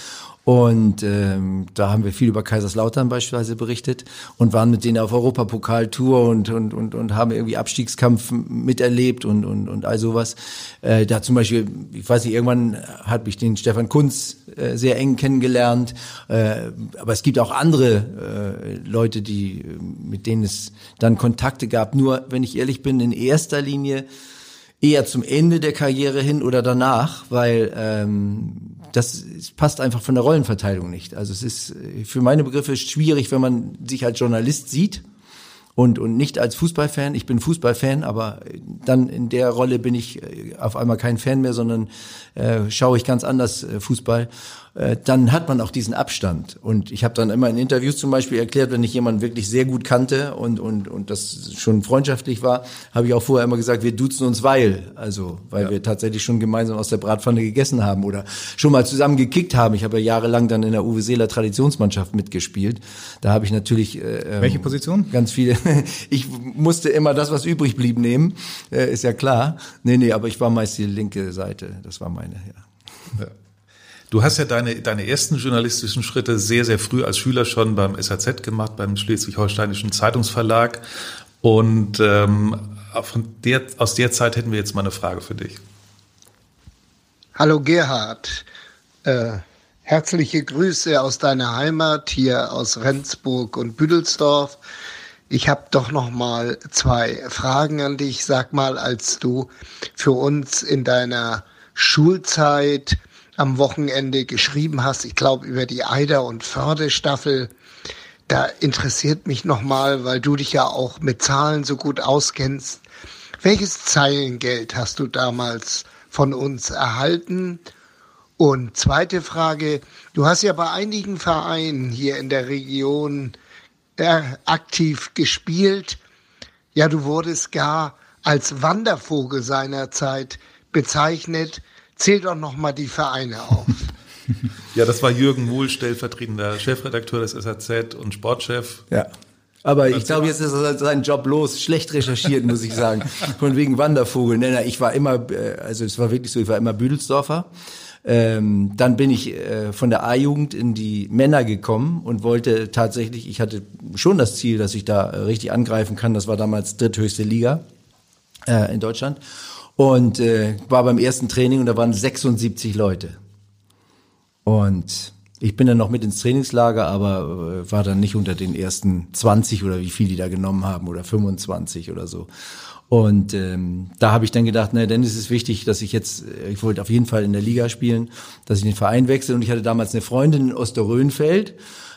und ähm, da haben wir viel über Kaiserslautern beispielsweise berichtet und waren mit denen auf Europapokaltour und, und, und, und haben irgendwie Abstiegskampf miterlebt und, und, und all sowas. Äh, da zum Beispiel, ich weiß nicht, irgendwann habe ich den Stefan Kunz äh, sehr eng kennengelernt. Äh, aber es gibt auch andere äh, Leute, die, mit denen es dann Kontakte gab. Nur, wenn ich ehrlich bin, in erster Linie eher zum Ende der Karriere hin oder danach, weil ähm, das passt einfach von der Rollenverteilung nicht. Also es ist für meine Begriffe schwierig, wenn man sich als Journalist sieht und, und nicht als Fußballfan. Ich bin Fußballfan, aber dann in der Rolle bin ich äh, auf einmal kein Fan mehr, sondern äh, schaue ich ganz anders äh, Fußball. Äh, dann hat man auch diesen Abstand. Und ich habe dann immer in Interviews zum Beispiel erklärt, wenn ich jemanden wirklich sehr gut kannte und, und, und das schon freundschaftlich war, habe ich auch vorher immer gesagt, wir duzen uns weil. Also, weil ja. wir tatsächlich schon gemeinsam aus der Bratpfanne gegessen haben oder schon mal zusammen gekickt haben. Ich habe ja jahrelang dann in der Uwe Seeler Traditionsmannschaft mitgespielt. Da habe ich natürlich äh, ähm, Welche Position? Ganz viele. [laughs] ich musste immer das, was übrig blieb, nehmen. Äh, ist ja klar. Nee, nee, aber ich war meist die linke Seite. Das war meine, ja. ja. Du hast ja deine, deine ersten journalistischen Schritte sehr, sehr früh als Schüler schon beim SAZ gemacht, beim Schleswig-Holsteinischen Zeitungsverlag. Und ähm, von der, aus der Zeit hätten wir jetzt mal eine Frage für dich. Hallo Gerhard, äh, herzliche Grüße aus deiner Heimat hier aus Rendsburg und Büdelsdorf. Ich habe doch noch mal zwei Fragen an dich. Sag mal, als du für uns in deiner Schulzeit am Wochenende geschrieben hast, ich glaube über die Eider- und Förderstaffel. Da interessiert mich nochmal, weil du dich ja auch mit Zahlen so gut auskennst. Welches Zeilengeld hast du damals von uns erhalten? Und zweite Frage, du hast ja bei einigen Vereinen hier in der Region äh, aktiv gespielt. Ja, du wurdest gar als Wandervogel seinerzeit bezeichnet. Zähl doch noch mal die Vereine auf. [laughs] ja, das war Jürgen Muhl, stellvertretender Chefredakteur des SAZ und Sportchef. Ja. Aber ich glaube, jetzt ist sein Job los. Schlecht recherchiert, muss ich sagen. [laughs] Von wegen Wandervogel. Nein, nein, ich war immer, äh, also es war wirklich so, ich war immer Büdelsdorfer. Ähm, dann bin ich äh, von der A-Jugend in die Männer gekommen und wollte tatsächlich, ich hatte schon das Ziel, dass ich da äh, richtig angreifen kann. Das war damals dritthöchste Liga äh, in Deutschland. Und äh, war beim ersten Training und da waren 76 Leute. Und ich bin dann noch mit ins Trainingslager, aber äh, war dann nicht unter den ersten 20 oder wie viel die da genommen haben oder 25 oder so. Und ähm, da habe ich dann gedacht, na, dann ist es wichtig, dass ich jetzt, äh, ich wollte auf jeden Fall in der Liga spielen, dass ich den Verein wechsle. Und ich hatte damals eine Freundin in Osterrönfeld.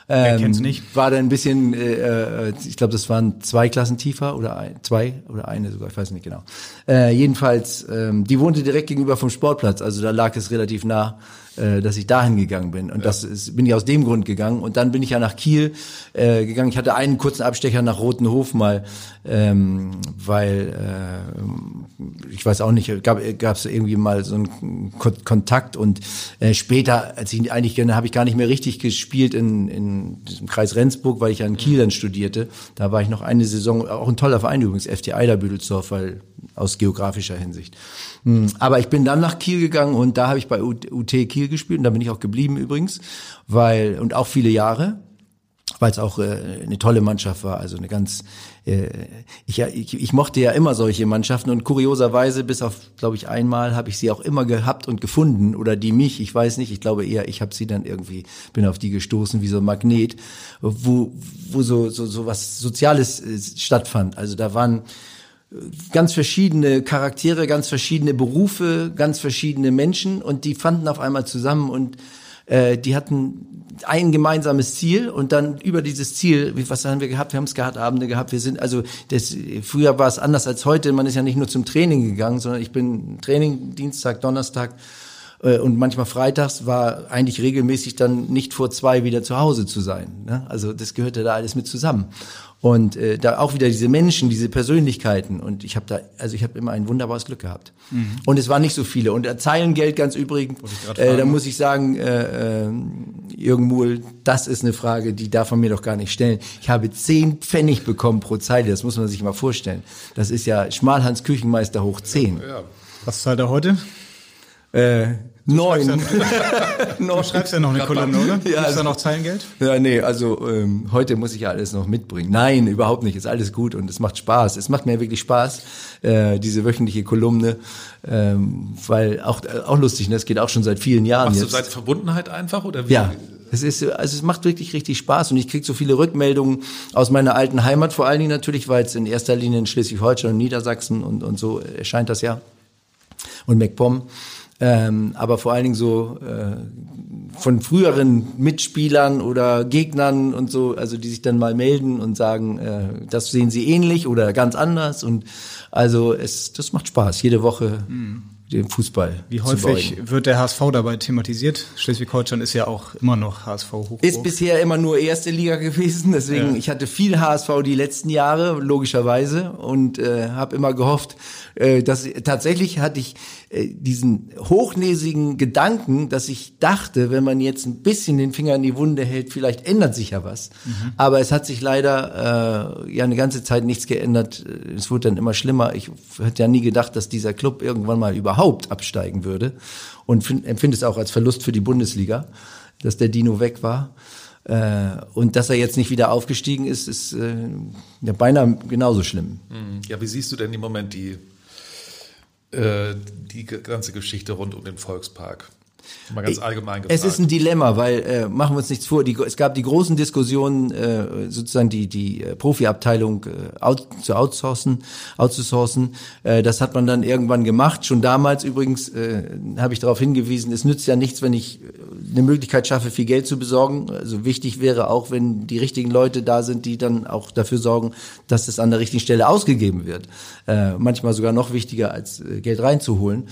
Ähm, kennt's nicht? War da ein bisschen, äh, äh ich glaube, das waren zwei Klassen tiefer oder ein, zwei oder eine sogar, ich weiß nicht genau. Äh, jedenfalls, ähm, die wohnte direkt gegenüber vom Sportplatz, also da lag es relativ nah äh, dass ich dahin gegangen bin. Und ja. das ist, bin ich aus dem Grund gegangen. Und dann bin ich ja nach Kiel äh, gegangen. Ich hatte einen kurzen Abstecher nach Rotenhof mal, ähm, weil äh, ich weiß auch nicht, gab es irgendwie mal so einen Kontakt und äh, später, als ich eigentlich gerne, habe ich gar nicht mehr richtig gespielt in, in diesem Kreis Rendsburg, weil ich ja in Kiel dann studierte. Da war ich noch eine Saison, auch ein toller Verein übrigens, FT Eiderbüdelsdorf, weil aus geografischer Hinsicht. Hm, aber ich bin dann nach Kiel gegangen und da habe ich bei UT Kiel gespielt und da bin ich auch geblieben übrigens, weil und auch viele Jahre, weil es auch äh, eine tolle Mannschaft war, also eine ganz äh, ich, ich, ich mochte ja immer solche Mannschaften und kurioserweise bis auf glaube ich einmal habe ich sie auch immer gehabt und gefunden oder die mich, ich weiß nicht, ich glaube eher ich habe sie dann irgendwie bin auf die gestoßen wie so ein Magnet, wo wo so so so was soziales äh, stattfand. Also da waren ganz verschiedene Charaktere, ganz verschiedene Berufe, ganz verschiedene Menschen und die fanden auf einmal zusammen und äh, die hatten ein gemeinsames Ziel und dann über dieses Ziel, was haben wir gehabt? Wir haben Skatabende gehabt. Wir sind also das, früher war es anders als heute. Man ist ja nicht nur zum Training gegangen, sondern ich bin Training Dienstag, Donnerstag äh, und manchmal freitags war eigentlich regelmäßig dann nicht vor zwei wieder zu Hause zu sein. Ne? Also das gehörte da alles mit zusammen. Und äh, da auch wieder diese Menschen, diese Persönlichkeiten. Und ich habe da, also ich habe immer ein wunderbares Glück gehabt. Mhm. Und es waren nicht so viele. Und Zeilengeld ganz übrigens, äh, da muss ich sagen, äh, äh, Jürgen Muhl, das ist eine Frage, die darf man mir doch gar nicht stellen. Ich habe zehn Pfennig bekommen pro Zeile, das muss man sich mal vorstellen. Das ist ja Schmalhans Küchenmeister hoch zehn. Ja, ja. Was zahlt er heute? Äh, Neun. [laughs] Du schreibst ja noch eine Kolumne, oder? Ja, Ist also, da noch Zeilengeld? Ja, nee, also ähm, heute muss ich ja alles noch mitbringen. Nein, überhaupt nicht. Ist alles gut und es macht Spaß. Es macht mir wirklich Spaß, äh, diese wöchentliche Kolumne, ähm, weil auch äh, auch lustig. Ne? Das geht auch schon seit vielen Jahren. Machst jetzt. du seit Verbundenheit einfach oder wie? Ja. Es ist, also es macht wirklich richtig Spaß und ich kriege so viele Rückmeldungen aus meiner alten Heimat, vor allen Dingen natürlich, weil es in erster Linie in Schleswig-Holstein und Niedersachsen und, und so erscheint das ja. Und MacPom. Ähm, aber vor allen Dingen so äh, von früheren Mitspielern oder Gegnern und so, also die sich dann mal melden und sagen, äh, das sehen sie ähnlich oder ganz anders und also es, das macht Spaß jede Woche. Mhm dem Fußball. Wie häufig wird der HSV dabei thematisiert? Schleswig-Holstein ist ja auch immer noch HSV hoch. Ist bisher immer nur erste Liga gewesen, deswegen ja. ich hatte viel HSV die letzten Jahre logischerweise und äh, habe immer gehofft, äh, dass tatsächlich hatte ich äh, diesen hochnäsigen Gedanken, dass ich dachte, wenn man jetzt ein bisschen den Finger in die Wunde hält, vielleicht ändert sich ja was. Mhm. Aber es hat sich leider äh, ja eine ganze Zeit nichts geändert. Es wurde dann immer schlimmer. Ich hätte ja nie gedacht, dass dieser Club irgendwann mal überhaupt überhaupt absteigen würde und empfinde es auch als Verlust für die Bundesliga, dass der Dino weg war. Äh, und dass er jetzt nicht wieder aufgestiegen ist, ist äh, ja beinahe genauso schlimm. Mhm. Ja, wie siehst du denn im Moment die, äh, die ganze Geschichte rund um den Volkspark? Mal ganz allgemein gefragt. Es ist ein Dilemma, weil äh, machen wir uns nichts vor. Die, es gab die großen Diskussionen, äh, sozusagen die die äh, Profiabteilung äh, out, zu outsourcen, outzusourcen. Äh, das hat man dann irgendwann gemacht. Schon damals übrigens äh, habe ich darauf hingewiesen. Es nützt ja nichts, wenn ich äh, eine Möglichkeit schaffe, viel Geld zu besorgen. Also wichtig wäre auch, wenn die richtigen Leute da sind, die dann auch dafür sorgen, dass es an der richtigen Stelle ausgegeben wird. Äh, manchmal sogar noch wichtiger als äh, Geld reinzuholen.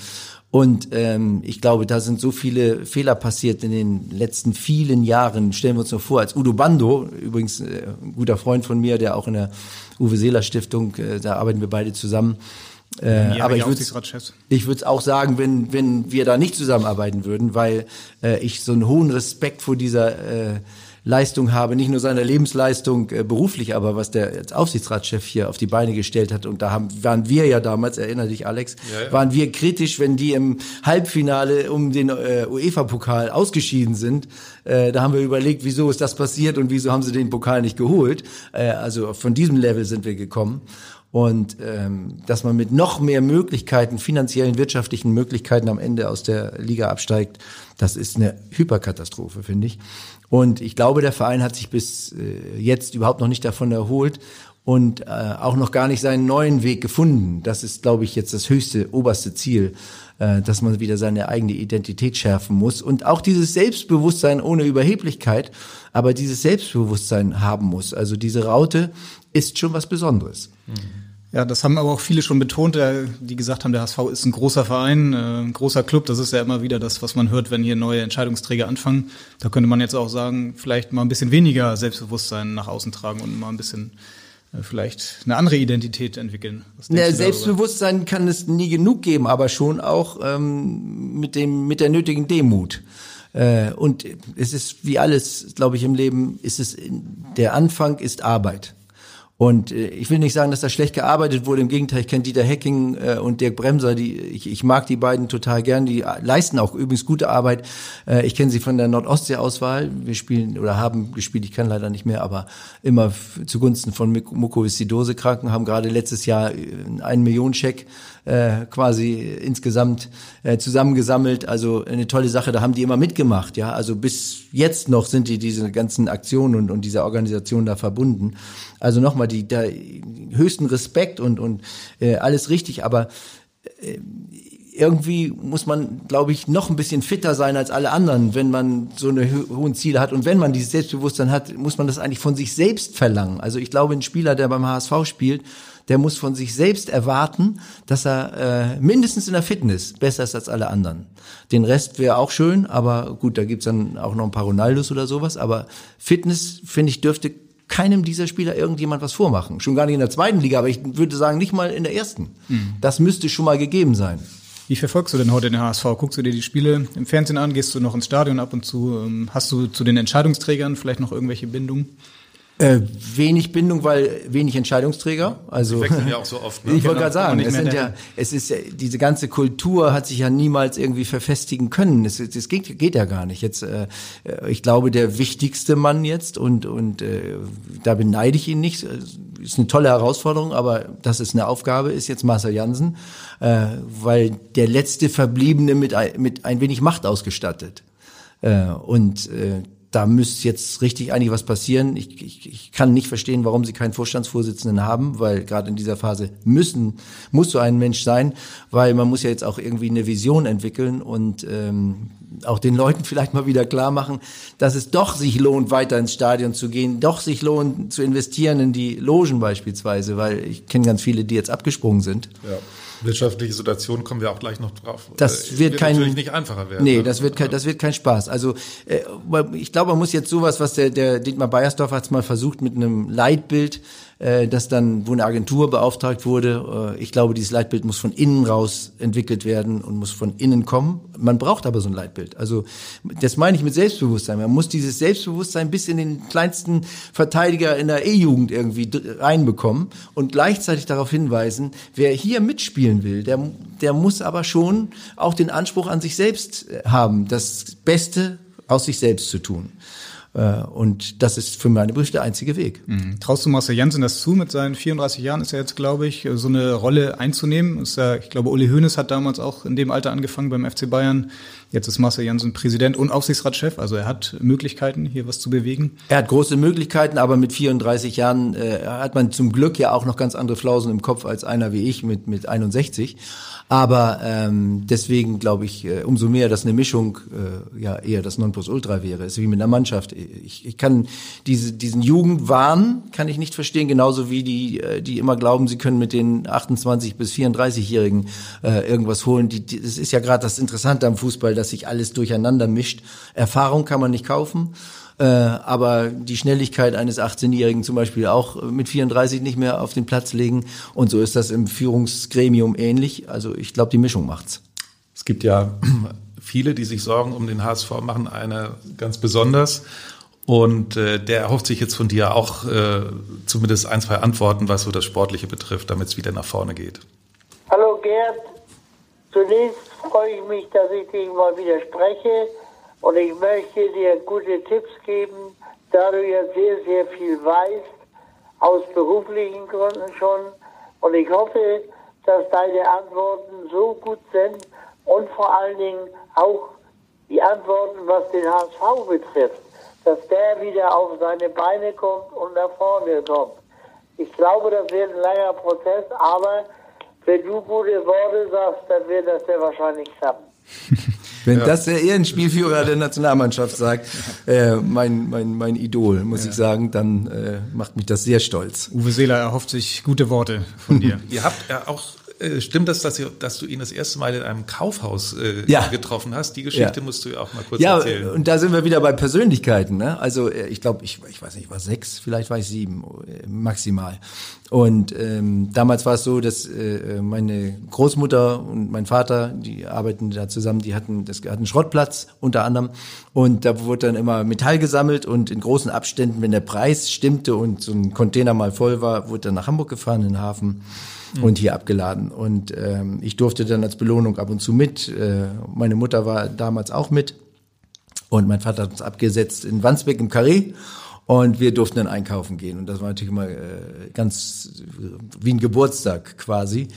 Und ähm, ich glaube, da sind so viele Fehler passiert in den letzten vielen Jahren. Stellen wir uns nur vor, als Udo Bando, übrigens äh, ein guter Freund von mir, der auch in der Uwe Seeler Stiftung, äh, da arbeiten wir beide zusammen. Äh, aber ich würde ich würde auch sagen, wenn wenn wir da nicht zusammenarbeiten würden, weil äh, ich so einen hohen Respekt vor dieser äh, Leistung habe, nicht nur seine Lebensleistung äh, beruflich, aber was der als Aufsichtsratschef hier auf die Beine gestellt hat. Und da haben, waren wir ja damals, erinnere dich Alex, ja, ja. waren wir kritisch, wenn die im Halbfinale um den äh, UEFA-Pokal ausgeschieden sind. Äh, da haben wir überlegt, wieso ist das passiert und wieso haben sie den Pokal nicht geholt. Äh, also von diesem Level sind wir gekommen und ähm, dass man mit noch mehr Möglichkeiten, finanziellen, wirtschaftlichen Möglichkeiten am Ende aus der Liga absteigt, das ist eine Hyperkatastrophe, finde ich. Und ich glaube, der Verein hat sich bis äh, jetzt überhaupt noch nicht davon erholt und äh, auch noch gar nicht seinen neuen Weg gefunden. Das ist, glaube ich, jetzt das höchste, oberste Ziel, äh, dass man wieder seine eigene Identität schärfen muss und auch dieses Selbstbewusstsein ohne Überheblichkeit, aber dieses Selbstbewusstsein haben muss. Also diese Raute ist schon was Besonderes. Mhm. Ja, das haben aber auch viele schon betont, die gesagt haben, der HSV ist ein großer Verein, äh, ein großer Club. Das ist ja immer wieder das, was man hört, wenn hier neue Entscheidungsträger anfangen. Da könnte man jetzt auch sagen, vielleicht mal ein bisschen weniger Selbstbewusstsein nach außen tragen und mal ein bisschen äh, vielleicht eine andere Identität entwickeln. Ja, Selbstbewusstsein kann es nie genug geben, aber schon auch ähm, mit dem mit der nötigen Demut. Äh, und es ist wie alles, glaube ich, im Leben, ist es der Anfang ist Arbeit. Und äh, ich will nicht sagen, dass da schlecht gearbeitet wurde. Im Gegenteil, ich kenne Dieter Hecking äh, und Dirk Bremser. Die, ich, ich mag die beiden total gern. Die leisten auch übrigens gute Arbeit. Äh, ich kenne sie von der Nordostsee-Auswahl. Wir spielen oder haben gespielt, ich kann leider nicht mehr, aber immer zugunsten von Mukoviszidose Kranken, haben gerade letztes Jahr äh, einen Millionencheck äh, quasi insgesamt äh, zusammengesammelt. Also eine tolle Sache, da haben die immer mitgemacht. Ja, also bis jetzt noch sind die diese ganzen Aktionen und, und dieser Organisation da verbunden. Also nochmal die da höchsten Respekt und und äh, alles richtig, aber äh, irgendwie muss man, glaube ich, noch ein bisschen fitter sein als alle anderen, wenn man so eine ho hohen Ziele hat. Und wenn man dieses Selbstbewusstsein hat, muss man das eigentlich von sich selbst verlangen. Also ich glaube, ein Spieler, der beim HSV spielt, der muss von sich selbst erwarten, dass er äh, mindestens in der Fitness besser ist als alle anderen. Den Rest wäre auch schön, aber gut, da gibt's dann auch noch ein paar Ronaldos oder sowas. Aber Fitness, finde ich, dürfte keinem dieser Spieler irgendjemand was vormachen. Schon gar nicht in der zweiten Liga, aber ich würde sagen, nicht mal in der ersten. Mhm. Das müsste schon mal gegeben sein. Wie verfolgst du denn heute den HSV? Guckst du dir die Spiele im Fernsehen an? Gehst du noch ins Stadion ab und zu? Ähm, hast du zu den Entscheidungsträgern vielleicht noch irgendwelche Bindungen? Äh, wenig Bindung, weil wenig Entscheidungsträger. Also Die wechseln ja auch so [laughs] oft. Ne? Ich wollte gerade sagen, es sind ja, es ist ja, diese ganze Kultur hat sich ja niemals irgendwie verfestigen können. Es, es geht, geht ja gar nicht. Jetzt, äh, ich glaube, der wichtigste Mann jetzt und und äh, da beneide ich ihn nicht. Ist eine tolle Herausforderung, aber das ist eine Aufgabe. Ist jetzt Marcel Jansen, äh, weil der letzte Verbliebene mit mit ein wenig Macht ausgestattet. Äh, und äh, da müsste jetzt richtig eigentlich was passieren. Ich, ich, ich kann nicht verstehen, warum sie keinen Vorstandsvorsitzenden haben, weil gerade in dieser Phase müssen, muss so ein Mensch sein, weil man muss ja jetzt auch irgendwie eine Vision entwickeln und ähm, auch den Leuten [laughs] vielleicht mal wieder klar machen, dass es doch sich lohnt, weiter ins Stadion zu gehen, doch sich lohnt zu investieren in die Logen beispielsweise, weil ich kenne ganz viele, die jetzt abgesprungen sind. Ja wirtschaftliche Situation kommen wir auch gleich noch drauf. Das äh, wird, wird kein, natürlich nicht einfacher werden. Nee, ne? das wird kein, das wird kein Spaß. Also äh, ich glaube, man muss jetzt sowas, was der, der Dietmar Beiersdorf hat mal versucht mit einem Leitbild äh, das dann, wo eine Agentur beauftragt wurde. Äh, ich glaube, dieses Leitbild muss von innen raus entwickelt werden und muss von innen kommen. Man braucht aber so ein Leitbild. Also das meine ich mit Selbstbewusstsein. Man muss dieses Selbstbewusstsein bis in den kleinsten Verteidiger in der E-Jugend irgendwie reinbekommen und gleichzeitig darauf hinweisen, wer hier mitspielen will, der, der muss aber schon auch den Anspruch an sich selbst äh, haben, das Beste aus sich selbst zu tun. Äh, und das ist für meine Brüste der einzige Weg. Mhm. Traust du Marcel Janssen das zu, mit seinen 34 Jahren ist er jetzt, glaube ich, so eine Rolle einzunehmen? Ist ja, ich glaube, Uli Hoeneß hat damals auch in dem Alter angefangen beim FC Bayern. Jetzt ist Marcel Janssen Präsident und Aufsichtsratschef, also er hat Möglichkeiten, hier was zu bewegen. Er hat große Möglichkeiten, aber mit 34 Jahren äh, hat man zum Glück ja auch noch ganz andere Flausen im Kopf als einer wie ich mit, mit 61. Aber ähm, deswegen glaube ich, äh, umso mehr, dass eine Mischung äh, ja eher das Nonplusultra wäre. ist wie mit einer Mannschaft. Ich, ich kann diese, diesen Jugendwahn kann ich nicht verstehen, genauso wie die, äh, die immer glauben, sie können mit den 28 bis 34-Jährigen äh, irgendwas holen. Die, die, das ist ja gerade das Interessante am Fußball, dass sich alles durcheinander mischt. Erfahrung kann man nicht kaufen. Äh, aber die Schnelligkeit eines 18-Jährigen zum Beispiel auch mit 34 nicht mehr auf den Platz legen. Und so ist das im Führungsgremium ähnlich. Also ich glaube, die Mischung macht's. Es gibt ja [clears throat] viele, die sich Sorgen um den HSV machen, eine ganz besonders. Und äh, der erhofft sich jetzt von dir auch äh, zumindest ein, zwei Antworten, was so das Sportliche betrifft, damit es wieder nach vorne geht. Hallo Gerd, zunächst freue ich mich, dass ich dich mal wieder spreche. Und ich möchte dir gute Tipps geben, da du ja sehr, sehr viel weißt, aus beruflichen Gründen schon. Und ich hoffe, dass deine Antworten so gut sind und vor allen Dingen auch die Antworten, was den HSV betrifft, dass der wieder auf seine Beine kommt und nach vorne kommt. Ich glaube, das wird ein langer Prozess, aber wenn du gute Worte sagst, dann wird das sehr wahrscheinlich klappen. [laughs] Wenn ja. das der Ehrenspielführer der Nationalmannschaft sagt, äh, mein, mein, mein Idol, muss ja. ich sagen, dann äh, macht mich das sehr stolz. Uwe Seeler erhofft sich gute Worte von [laughs] dir. Ihr habt ja auch stimmt das, dass, dass, du ihn das erste Mal in einem Kaufhaus äh, ja. getroffen hast? Die Geschichte ja. musst du ja auch mal kurz ja, erzählen. Ja, und da sind wir wieder bei Persönlichkeiten. Ne? Also äh, ich glaube, ich, ich weiß nicht, ich war sechs, vielleicht war ich sieben äh, maximal. Und ähm, damals war es so, dass äh, meine Großmutter und mein Vater, die arbeiten da zusammen, die hatten, das hatten Schrottplatz unter anderem. Und da wurde dann immer Metall gesammelt und in großen Abständen, wenn der Preis stimmte und so ein Container mal voll war, wurde dann nach Hamburg gefahren, in den Hafen mhm. und hier abgeladen. Und ähm, ich durfte dann als Belohnung ab und zu mit. Äh, meine Mutter war damals auch mit. Und mein Vater hat uns abgesetzt in Wandsbek im Carré. Und wir durften dann einkaufen gehen. Und das war natürlich immer äh, ganz wie ein Geburtstag quasi.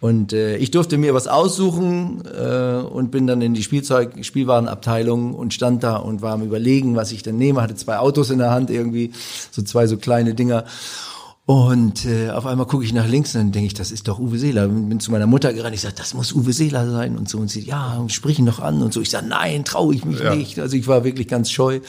Und äh, ich durfte mir was aussuchen äh, und bin dann in die Spielzeug Spielwarenabteilung und stand da und war am überlegen, was ich denn nehme. Hatte zwei Autos in der Hand irgendwie, so zwei so kleine Dinger. Und äh, auf einmal gucke ich nach links und dann denke ich, das ist doch Uwe Seeler. Bin zu meiner Mutter gerannt, ich sage, das muss Uwe Seeler sein und so. Und sie, ja, sprich ihn doch an und so. Ich sage, nein, traue ich mich ja. nicht. Also ich war wirklich ganz scheu.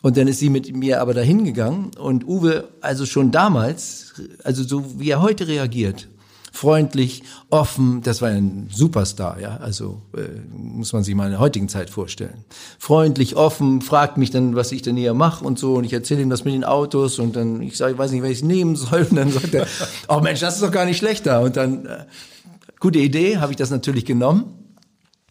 Und dann ist sie mit mir aber dahin gegangen und Uwe, also schon damals, also so wie er heute reagiert, freundlich, offen. Das war ein Superstar, ja. Also äh, muss man sich mal in der heutigen Zeit vorstellen. Freundlich, offen, fragt mich dann, was ich denn hier mache und so. Und ich erzähle ihm das mit den Autos und dann, ich sage, ich weiß nicht, was ich nehmen soll. Und dann sagt er, [laughs] oh Mensch, das ist doch gar nicht schlechter. Und dann, äh, gute Idee, habe ich das natürlich genommen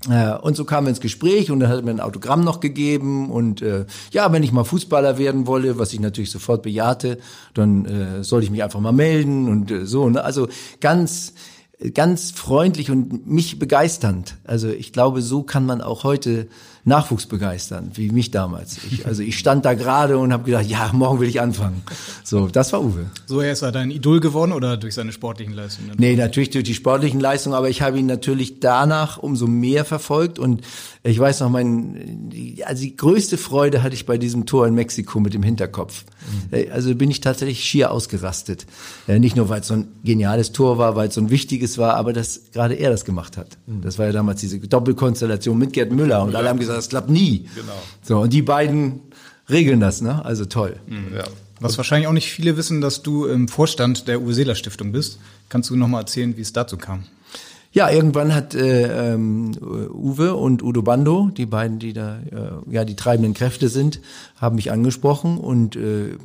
und so kamen wir ins Gespräch und dann hat er mir ein Autogramm noch gegeben und äh, ja, wenn ich mal Fußballer werden wolle, was ich natürlich sofort bejahte, dann äh, soll ich mich einfach mal melden und äh, so. Ne? Also ganz ganz freundlich und mich begeisternd. Also ich glaube, so kann man auch heute Nachwuchs begeistern, wie mich damals. Ich, also ich stand da gerade und habe gedacht, ja, morgen will ich anfangen. So, das war Uwe. So, er ist er dein Idol geworden oder durch seine sportlichen Leistungen? Nee, natürlich durch die sportlichen Leistungen, aber ich habe ihn natürlich danach umso mehr verfolgt und ich weiß noch, mein, also die größte Freude hatte ich bei diesem Tor in Mexiko mit dem Hinterkopf. Mhm. Also bin ich tatsächlich schier ausgerastet. Äh, nicht nur, weil es so ein geniales Tor war, weil es so ein wichtiges war, aber dass gerade er das gemacht hat. Mhm. Das war ja damals diese Doppelkonstellation mit Gerd Müller und alle haben gesagt, das klappt nie. Genau. So, und die beiden regeln das, ne? Also toll. Mhm, ja. Was wahrscheinlich auch nicht viele wissen, dass du im Vorstand der Uwe Seeler Stiftung bist. Kannst du noch mal erzählen, wie es dazu kam? Ja, irgendwann hat äh, ähm, Uwe und Udo Bando, die beiden, die da äh, ja die treibenden Kräfte sind, haben mich angesprochen und äh,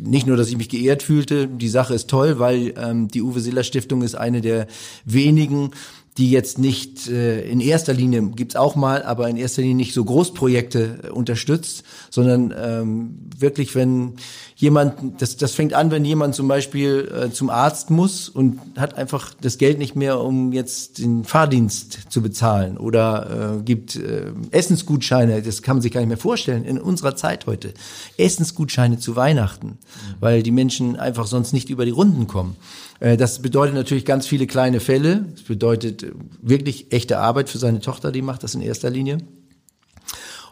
nicht nur, dass ich mich geehrt fühlte, die Sache ist toll, weil ähm, die Uwe Seeler Stiftung ist eine der wenigen die jetzt nicht äh, in erster Linie gibt's auch mal, aber in erster Linie nicht so Großprojekte äh, unterstützt, sondern ähm, wirklich, wenn jemand, das, das fängt an, wenn jemand zum Beispiel äh, zum Arzt muss und hat einfach das Geld nicht mehr, um jetzt den Fahrdienst zu bezahlen oder äh, gibt äh, Essensgutscheine, das kann man sich gar nicht mehr vorstellen in unserer Zeit heute. Essensgutscheine zu Weihnachten, mhm. weil die Menschen einfach sonst nicht über die Runden kommen. Äh, das bedeutet natürlich ganz viele kleine Fälle. Es bedeutet äh, wirklich echte Arbeit für seine Tochter, die macht das in erster Linie.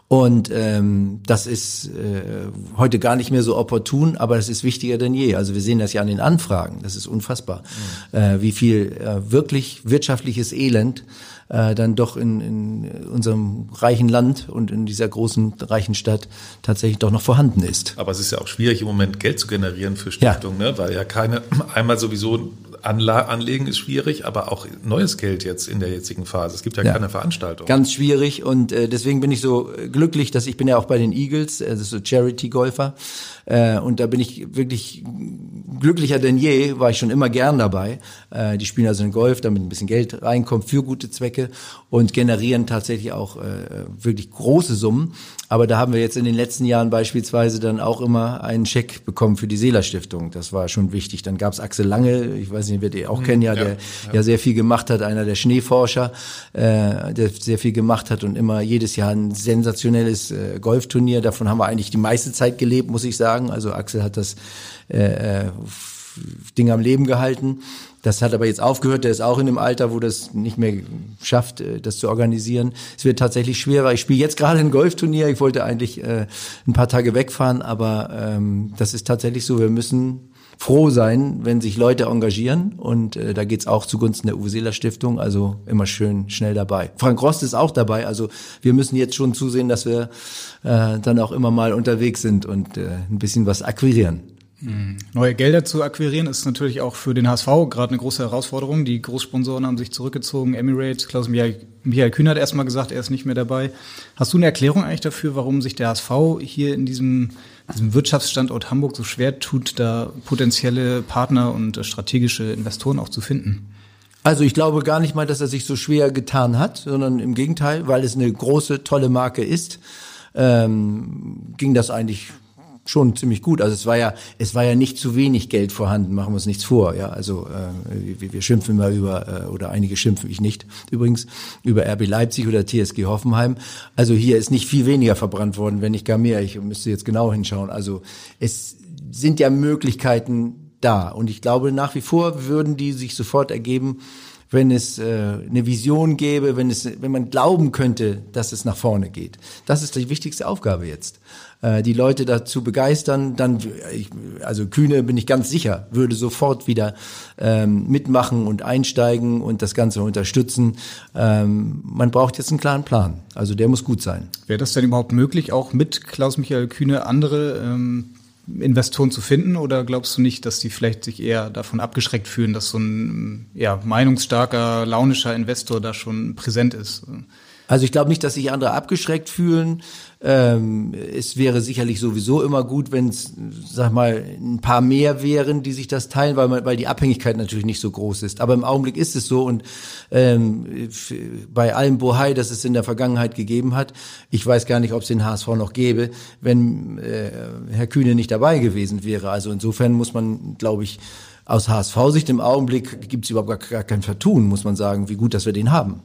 Und ähm, das ist äh, heute gar nicht mehr so opportun, aber es ist wichtiger denn je. Also wir sehen das ja an den Anfragen. Das ist unfassbar, mhm. äh, wie viel äh, wirklich wirtschaftliches Elend äh, dann doch in, in unserem reichen Land und in dieser großen reichen Stadt tatsächlich doch noch vorhanden ist. Aber es ist ja auch schwierig im Moment Geld zu generieren für Stiftungen, ja. ne? weil ja keine einmal sowieso Anla anlegen ist schwierig, aber auch neues Geld jetzt in der jetzigen Phase. Es gibt ja, ja. keine Veranstaltung. Ganz schwierig und äh, deswegen bin ich so glücklich, dass ich bin ja auch bei den Eagles, also so Charity-Golfer äh, und da bin ich wirklich glücklicher denn je, war ich schon immer gern dabei. Äh, die spielen also in Golf, damit ein bisschen Geld reinkommt für gute Zwecke und generieren tatsächlich auch äh, wirklich große Summen. Aber da haben wir jetzt in den letzten Jahren beispielsweise dann auch immer einen Scheck bekommen für die Seeler Stiftung. Das war schon wichtig. Dann gab's Axel Lange, ich weiß nicht, wird ihr auch mhm, kennen, ja, der ja. ja. sehr viel gemacht hat, einer der Schneeforscher, äh, der sehr viel gemacht hat und immer jedes Jahr ein sensationelles äh, Golfturnier. Davon haben wir eigentlich die meiste Zeit gelebt, muss ich sagen. Also Axel hat das äh, äh Ding am Leben gehalten. Das hat aber jetzt aufgehört. Der ist auch in dem Alter, wo das nicht mehr schafft, äh, das zu organisieren. Es wird tatsächlich schwerer. Ich spiele jetzt gerade ein Golfturnier. Ich wollte eigentlich äh, ein paar Tage wegfahren, aber ähm, das ist tatsächlich so. Wir müssen froh sein, wenn sich Leute engagieren. Und äh, da geht's auch zugunsten der Uwe Seeler Stiftung. Also immer schön schnell dabei. Frank Rost ist auch dabei. Also wir müssen jetzt schon zusehen, dass wir äh, dann auch immer mal unterwegs sind und äh, ein bisschen was akquirieren. Mhm. Neue Gelder zu akquirieren ist natürlich auch für den HSV gerade eine große Herausforderung. Die Großsponsoren haben sich zurückgezogen. Emirates, Klaus Michael, Michael Kühn hat erstmal gesagt, er ist nicht mehr dabei. Hast du eine Erklärung eigentlich dafür, warum sich der HSV hier in diesem, diesem Wirtschaftsstandort Hamburg so schwer tut, da potenzielle Partner und strategische Investoren auch zu finden? Also ich glaube gar nicht mal, dass er sich so schwer getan hat, sondern im Gegenteil, weil es eine große, tolle Marke ist, ähm, ging das eigentlich schon ziemlich gut. Also es war ja, es war ja nicht zu wenig Geld vorhanden, machen wir uns nichts vor. Ja, also äh, wir, wir schimpfen mal über äh, oder einige schimpfen ich nicht übrigens über RB Leipzig oder TSG Hoffenheim. Also hier ist nicht viel weniger verbrannt worden, wenn nicht gar mehr. Ich müsste jetzt genau hinschauen. Also es sind ja Möglichkeiten da und ich glaube nach wie vor würden die sich sofort ergeben wenn es äh, eine Vision gäbe, wenn es, wenn man glauben könnte, dass es nach vorne geht. Das ist die wichtigste Aufgabe jetzt. Äh, die Leute dazu begeistern, dann, ich, also Kühne bin ich ganz sicher, würde sofort wieder ähm, mitmachen und einsteigen und das Ganze unterstützen. Ähm, man braucht jetzt einen klaren Plan. Also der muss gut sein. Wäre das denn überhaupt möglich, auch mit Klaus-Michael Kühne andere ähm Investoren zu finden oder glaubst du nicht, dass die vielleicht sich eher davon abgeschreckt fühlen, dass so ein ja, meinungsstarker, launischer Investor da schon präsent ist? Also ich glaube nicht, dass sich andere abgeschreckt fühlen. Ähm, es wäre sicherlich sowieso immer gut, wenn es, sag mal, ein paar mehr wären, die sich das teilen, weil, man, weil die Abhängigkeit natürlich nicht so groß ist. Aber im Augenblick ist es so und ähm, bei allem Bohai, das es in der Vergangenheit gegeben hat, ich weiß gar nicht, ob es den HSV noch gäbe, wenn äh, Herr Kühne nicht dabei gewesen wäre. Also insofern muss man, glaube ich, aus HSV-Sicht im Augenblick gibt es überhaupt gar, gar kein Vertun, muss man sagen, wie gut, dass wir den haben.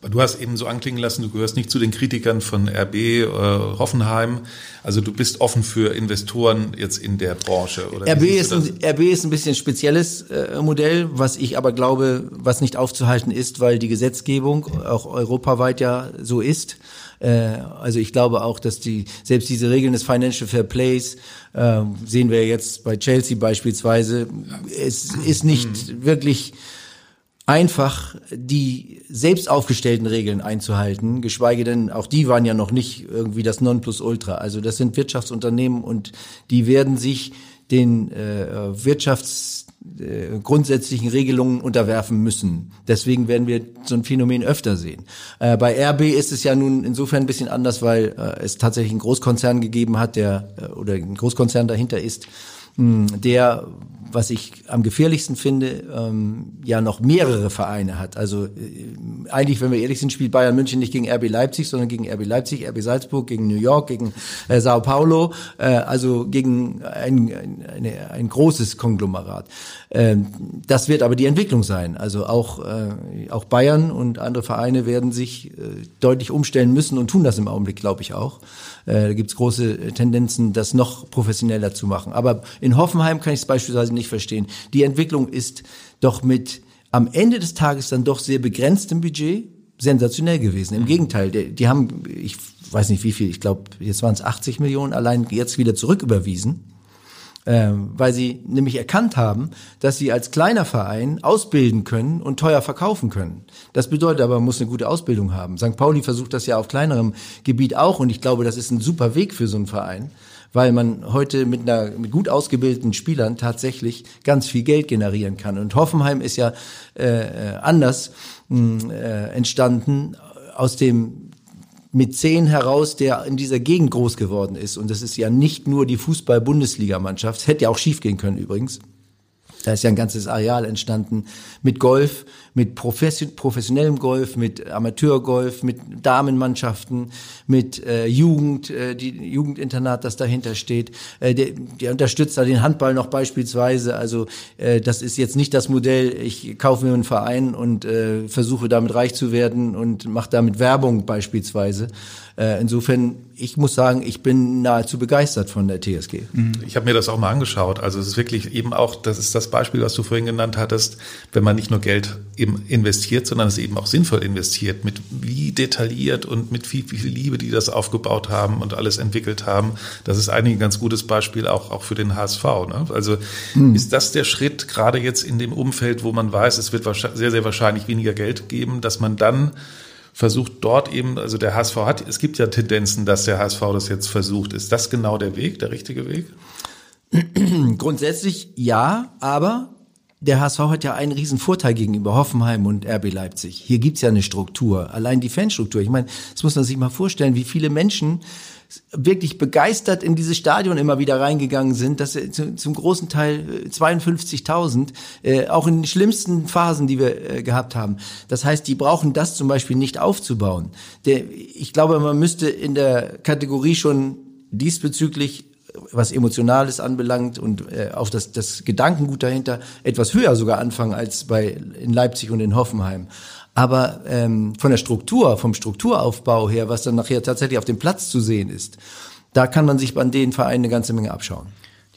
Aber du hast eben so anklingen lassen, du gehörst nicht zu den Kritikern von RB, äh, Hoffenheim. Also du bist offen für Investoren jetzt in der Branche. Oder RB, ist ein, RB ist ein bisschen spezielles äh, Modell, was ich aber glaube, was nicht aufzuhalten ist, weil die Gesetzgebung auch europaweit ja so ist. Äh, also ich glaube auch, dass die selbst diese Regeln des Financial Fair Plays äh, sehen wir jetzt bei Chelsea beispielsweise. Es ist nicht mhm. wirklich einfach die selbst aufgestellten Regeln einzuhalten, geschweige denn, auch die waren ja noch nicht irgendwie das Nonplusultra. Also das sind Wirtschaftsunternehmen und die werden sich den äh, Wirtschafts äh, Regelungen unterwerfen müssen. Deswegen werden wir so ein Phänomen öfter sehen. Äh, bei RB ist es ja nun insofern ein bisschen anders, weil äh, es tatsächlich einen Großkonzern gegeben hat, der äh, oder ein Großkonzern dahinter ist, der was ich am gefährlichsten finde, ähm, ja noch mehrere Vereine hat. Also äh, eigentlich, wenn wir ehrlich sind, spielt Bayern München nicht gegen RB Leipzig, sondern gegen RB Leipzig, RB Salzburg, gegen New York, gegen äh, Sao Paulo, äh, also gegen ein, ein, eine, ein großes Konglomerat. Ähm, das wird aber die Entwicklung sein. Also auch, äh, auch Bayern und andere Vereine werden sich äh, deutlich umstellen müssen und tun das im Augenblick, glaube ich auch. Äh, da gibt es große Tendenzen, das noch professioneller zu machen. Aber in Hoffenheim kann ich es beispielsweise nicht verstehen. Die Entwicklung ist doch mit am Ende des Tages dann doch sehr begrenztem Budget sensationell gewesen. Im Gegenteil, die, die haben, ich weiß nicht wie viel, ich glaube, jetzt waren es 80 Millionen allein jetzt wieder zurücküberwiesen ähm, weil sie nämlich erkannt haben, dass sie als kleiner Verein ausbilden können und teuer verkaufen können. Das bedeutet aber, man muss eine gute Ausbildung haben. St. Pauli versucht das ja auf kleinerem Gebiet auch und ich glaube, das ist ein super Weg für so einen Verein weil man heute mit, einer, mit gut ausgebildeten Spielern tatsächlich ganz viel Geld generieren kann. Und Hoffenheim ist ja äh, äh anders mh, äh, entstanden aus dem mit zehn heraus, der in dieser Gegend groß geworden ist. Und das ist ja nicht nur die Fußball-Bundesligamannschaft. Hätte ja auch schief gehen können übrigens. Da ist ja ein ganzes Areal entstanden mit Golf, mit professionellem Golf, mit Amateurgolf, mit Damenmannschaften, mit äh, Jugend, äh, die Jugendinternat, das dahinter steht. Äh, der, der unterstützt da den Handball noch beispielsweise. Also äh, das ist jetzt nicht das Modell, ich kaufe mir einen Verein und äh, versuche damit reich zu werden und mache damit Werbung beispielsweise. Äh, insofern, ich muss sagen, ich bin nahezu begeistert von der TSG. Mhm. Ich habe mir das auch mal angeschaut. Also es ist wirklich eben auch, das ist das Beispiel, was du vorhin genannt hattest, wenn man nicht nur Geld eben investiert, sondern es eben auch sinnvoll investiert, mit wie detailliert und mit wie, wie viel Liebe die das aufgebaut haben und alles entwickelt haben. Das ist eigentlich ein ganz gutes Beispiel auch, auch für den HSV. Ne? Also mhm. ist das der Schritt, gerade jetzt in dem Umfeld, wo man weiß, es wird sehr, sehr wahrscheinlich weniger Geld geben, dass man dann versucht dort eben, also der HSV hat, es gibt ja Tendenzen, dass der HSV das jetzt versucht. Ist das genau der Weg, der richtige Weg? [clears throat] Grundsätzlich ja, aber der HSV hat ja einen riesen Vorteil gegenüber Hoffenheim und RB Leipzig. Hier gibt's ja eine Struktur, allein die Fanstruktur. Ich meine, das muss man sich mal vorstellen, wie viele Menschen wirklich begeistert in dieses Stadion immer wieder reingegangen sind, dass zum großen Teil 52.000, äh, äh, auch in den schlimmsten Phasen, die wir äh, gehabt haben. Das heißt, die brauchen das zum Beispiel nicht aufzubauen. Der, ich glaube, man müsste in der Kategorie schon diesbezüglich was Emotionales anbelangt und äh, auch das, das Gedankengut dahinter etwas höher sogar anfangen als bei in Leipzig und in Hoffenheim. Aber ähm, von der Struktur, vom Strukturaufbau her, was dann nachher tatsächlich auf dem Platz zu sehen ist, da kann man sich an den Vereinen eine ganze Menge abschauen.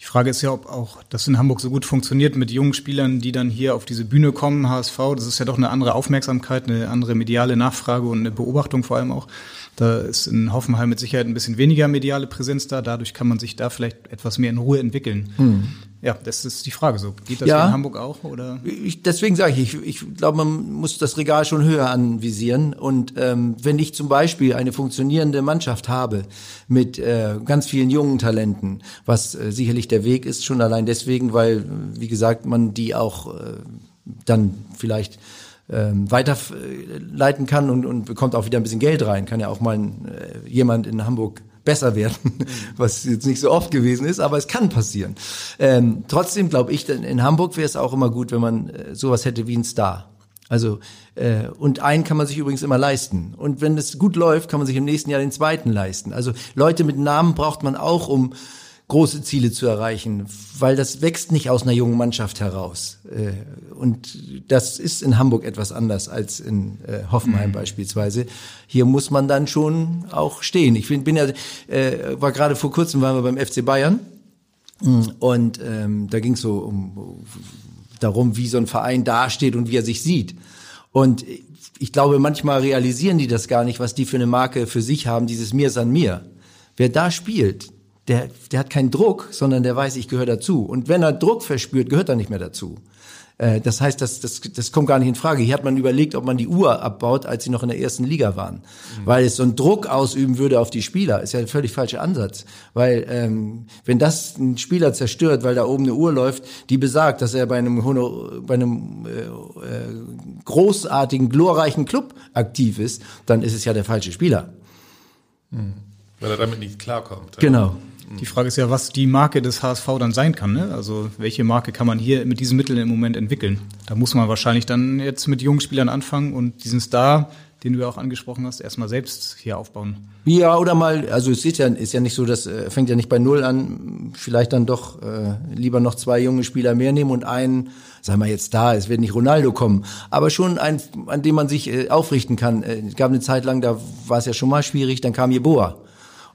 Die Frage ist ja, ob auch das in Hamburg so gut funktioniert mit jungen Spielern, die dann hier auf diese Bühne kommen, HSV. Das ist ja doch eine andere Aufmerksamkeit, eine andere mediale Nachfrage und eine Beobachtung vor allem auch. Da ist in Hoffenheim mit Sicherheit ein bisschen weniger mediale Präsenz da. Dadurch kann man sich da vielleicht etwas mehr in Ruhe entwickeln. Hm. Ja, das ist die Frage so. Geht das ja, in Hamburg auch? Oder? Ich, deswegen sage ich, ich, ich glaube, man muss das Regal schon höher anvisieren. Und ähm, wenn ich zum Beispiel eine funktionierende Mannschaft habe mit äh, ganz vielen jungen Talenten, was äh, sicherlich der Weg ist, schon allein deswegen, weil, wie gesagt, man die auch äh, dann vielleicht ähm, weiterleiten kann und, und bekommt auch wieder ein bisschen Geld rein. Kann ja auch mal äh, jemand in Hamburg besser werden, was jetzt nicht so oft gewesen ist, aber es kann passieren. Ähm, trotzdem glaube ich, in Hamburg wäre es auch immer gut, wenn man äh, sowas hätte wie ein Star. Also äh, und einen kann man sich übrigens immer leisten. Und wenn es gut läuft, kann man sich im nächsten Jahr den zweiten leisten. Also Leute mit Namen braucht man auch, um große Ziele zu erreichen, weil das wächst nicht aus einer jungen Mannschaft heraus. Äh, und das ist in Hamburg etwas anders als in äh, Hoffenheim mhm. beispielsweise. Hier muss man dann schon auch stehen. Ich bin, bin ja, äh, war gerade vor kurzem waren wir beim FC Bayern und ähm, da ging es so um darum, wie so ein Verein dasteht und wie er sich sieht. Und ich glaube, manchmal realisieren die das gar nicht, was die für eine Marke für sich haben, dieses Mir san mir. Wer da spielt, der, der hat keinen Druck, sondern der weiß, ich gehöre dazu. Und wenn er Druck verspürt, gehört er nicht mehr dazu. Äh, das heißt, das, das, das kommt gar nicht in Frage. Hier hat man überlegt, ob man die Uhr abbaut, als sie noch in der ersten Liga waren. Mhm. Weil es so einen Druck ausüben würde auf die Spieler, ist ja ein völlig falscher Ansatz. Weil ähm, wenn das ein Spieler zerstört, weil da oben eine Uhr läuft, die besagt, dass er bei einem, bei einem äh, äh, großartigen, glorreichen Club aktiv ist, dann ist es ja der falsche Spieler. Mhm. Weil er damit nicht klarkommt. Genau. Die Frage ist ja, was die Marke des HSV dann sein kann. Ne? Also welche Marke kann man hier mit diesen Mitteln im Moment entwickeln? Da muss man wahrscheinlich dann jetzt mit jungen Spielern anfangen und diesen Star den du ja auch angesprochen hast, erstmal selbst hier aufbauen. Ja, oder mal, also es ist ja, ist ja nicht so, das äh, fängt ja nicht bei Null an, vielleicht dann doch äh, lieber noch zwei junge Spieler mehr nehmen und einen, sagen wir jetzt da, es wird nicht Ronaldo kommen, aber schon ein, an dem man sich äh, aufrichten kann. Äh, es gab eine Zeit lang, da war es ja schon mal schwierig, dann kam Jeboa.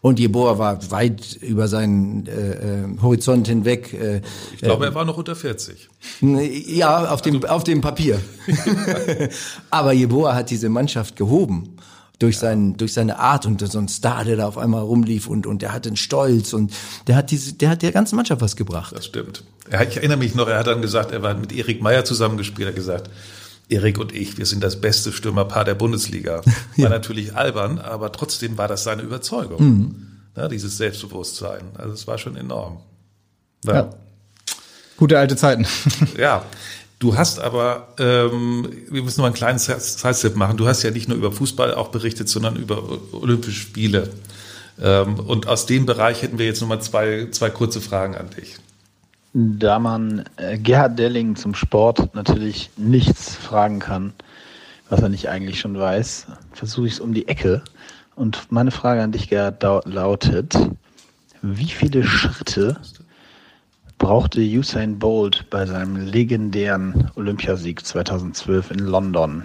Und Jeboa war weit über seinen äh, äh, Horizont hinweg. Äh, ich glaube, er war noch unter 40. Ja, auf dem, also, auf dem Papier. [laughs] Aber Jeboa hat diese Mannschaft gehoben durch, seinen, durch seine Art und so ein Star, der da auf einmal rumlief und, und der hatte einen Stolz und der hat diese, der hat der ganzen Mannschaft was gebracht. Das stimmt. Ich erinnere mich noch, er hat dann gesagt, er war mit Erik Meyer zusammengespielt, er hat gesagt, Erik und ich, wir sind das beste Stürmerpaar der Bundesliga. [laughs] War ja. natürlich albern, aber trotzdem war das seine Überzeugung. Mhm. Ja, dieses Selbstbewusstsein. Also es war schon enorm. Ja. ja. Gute alte Zeiten. [laughs] ja. Du hast aber, ähm, wir müssen noch einen kleinen Sidestep machen. Du hast ja nicht nur über Fußball auch berichtet, sondern über Olympische Spiele. Ähm, und aus dem Bereich hätten wir jetzt nochmal zwei, zwei kurze Fragen an dich. Da man äh, Gerhard Delling zum Sport natürlich nichts fragen kann, was er nicht eigentlich schon weiß, versuche ich es um die Ecke. Und meine Frage an dich, Gerhard, lautet, wie viele Schritte brauchte Usain Bolt bei seinem legendären Olympiasieg 2012 in London?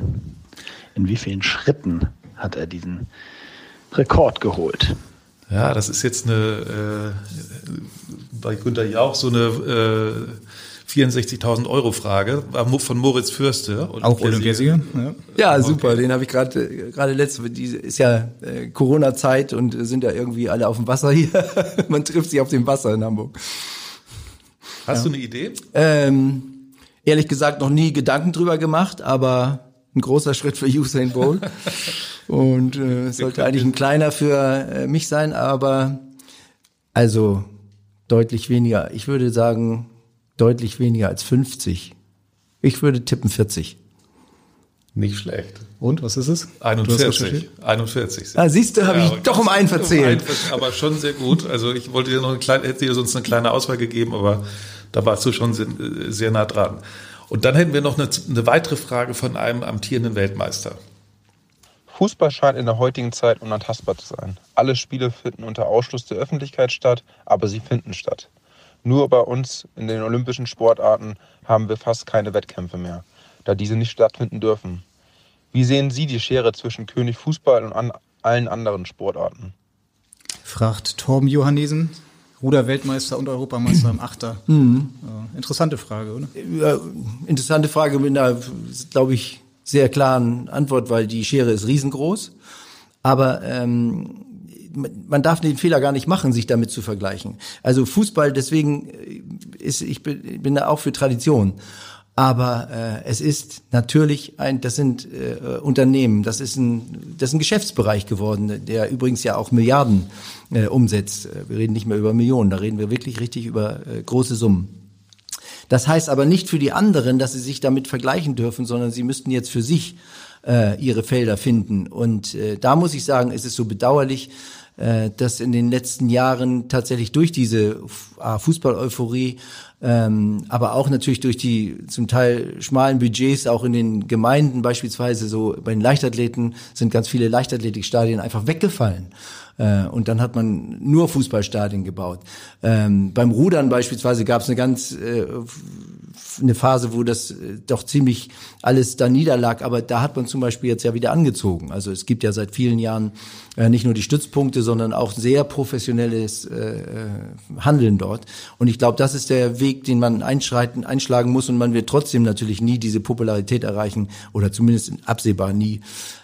In wie vielen Schritten hat er diesen Rekord geholt? Ja, das ist jetzt eine, äh, bei Günter Jauch so eine äh, 64.000 Euro Frage von Moritz Fürste. Auch Olympiasieger. Ja, ja super. Okay. Den habe ich gerade gerade letzte. Die ist ja äh, Corona-Zeit und sind ja irgendwie alle auf dem Wasser hier. [laughs] Man trifft sich auf dem Wasser in Hamburg. Hast ja. du eine Idee? Ähm, ehrlich gesagt noch nie Gedanken drüber gemacht, aber ein großer Schritt für Usain Bolt. [laughs] Und äh, es sollte eigentlich ein kleiner für äh, mich sein, aber also deutlich weniger. Ich würde sagen, deutlich weniger als 50. Ich würde tippen 40. Nicht schlecht. Und was ist es? 41. 41. Ah, siehst du, habe ja, ich doch um einen verzählt. Um aber schon sehr gut. Also ich wollte dir noch eine kleine, hätte dir sonst eine kleine Auswahl gegeben, aber da warst du schon sehr, sehr nah dran. Und dann hätten wir noch eine, eine weitere Frage von einem amtierenden Weltmeister. Fußball scheint in der heutigen Zeit unantastbar zu sein. Alle Spiele finden unter Ausschluss der Öffentlichkeit statt, aber sie finden statt. Nur bei uns in den olympischen Sportarten haben wir fast keine Wettkämpfe mehr, da diese nicht stattfinden dürfen. Wie sehen Sie die Schere zwischen König Fußball und an allen anderen Sportarten? Fragt Torben Johannesen, Ruder-Weltmeister und Europameister im Achter. Mhm. Ja, interessante Frage, oder? Ja, interessante Frage mit einer, glaube ich, sehr klaren Antwort, weil die Schere ist riesengroß. Aber ähm, man darf den Fehler gar nicht machen, sich damit zu vergleichen. Also Fußball, deswegen ist, ich bin, bin da auch für Tradition. Aber äh, es ist natürlich ein, das sind äh, Unternehmen, das ist ein, das ist ein Geschäftsbereich geworden, der übrigens ja auch Milliarden äh, umsetzt. Wir reden nicht mehr über Millionen, da reden wir wirklich richtig über äh, große Summen. Das heißt aber nicht für die anderen, dass sie sich damit vergleichen dürfen, sondern sie müssten jetzt für sich äh, ihre Felder finden. Und äh, da muss ich sagen, ist es so bedauerlich, äh, dass in den letzten Jahren tatsächlich durch diese Fußball-Euphorie ähm, aber auch natürlich durch die zum Teil schmalen Budgets auch in den Gemeinden beispielsweise so bei den Leichtathleten sind ganz viele Leichtathletikstadien einfach weggefallen. Äh, und dann hat man nur Fußballstadien gebaut. Ähm, beim Rudern beispielsweise gab es eine ganz äh, eine Phase, wo das äh, doch ziemlich alles da niederlag. Aber da hat man zum Beispiel jetzt ja wieder angezogen. Also es gibt ja seit vielen Jahren äh, nicht nur die Stützpunkte, sondern auch sehr professionelles äh, äh Handeln dort. Und ich glaube, das ist der Weg, den man einschreiten, einschlagen muss. Und man wird trotzdem natürlich nie diese Popularität erreichen oder zumindest absehbar nie,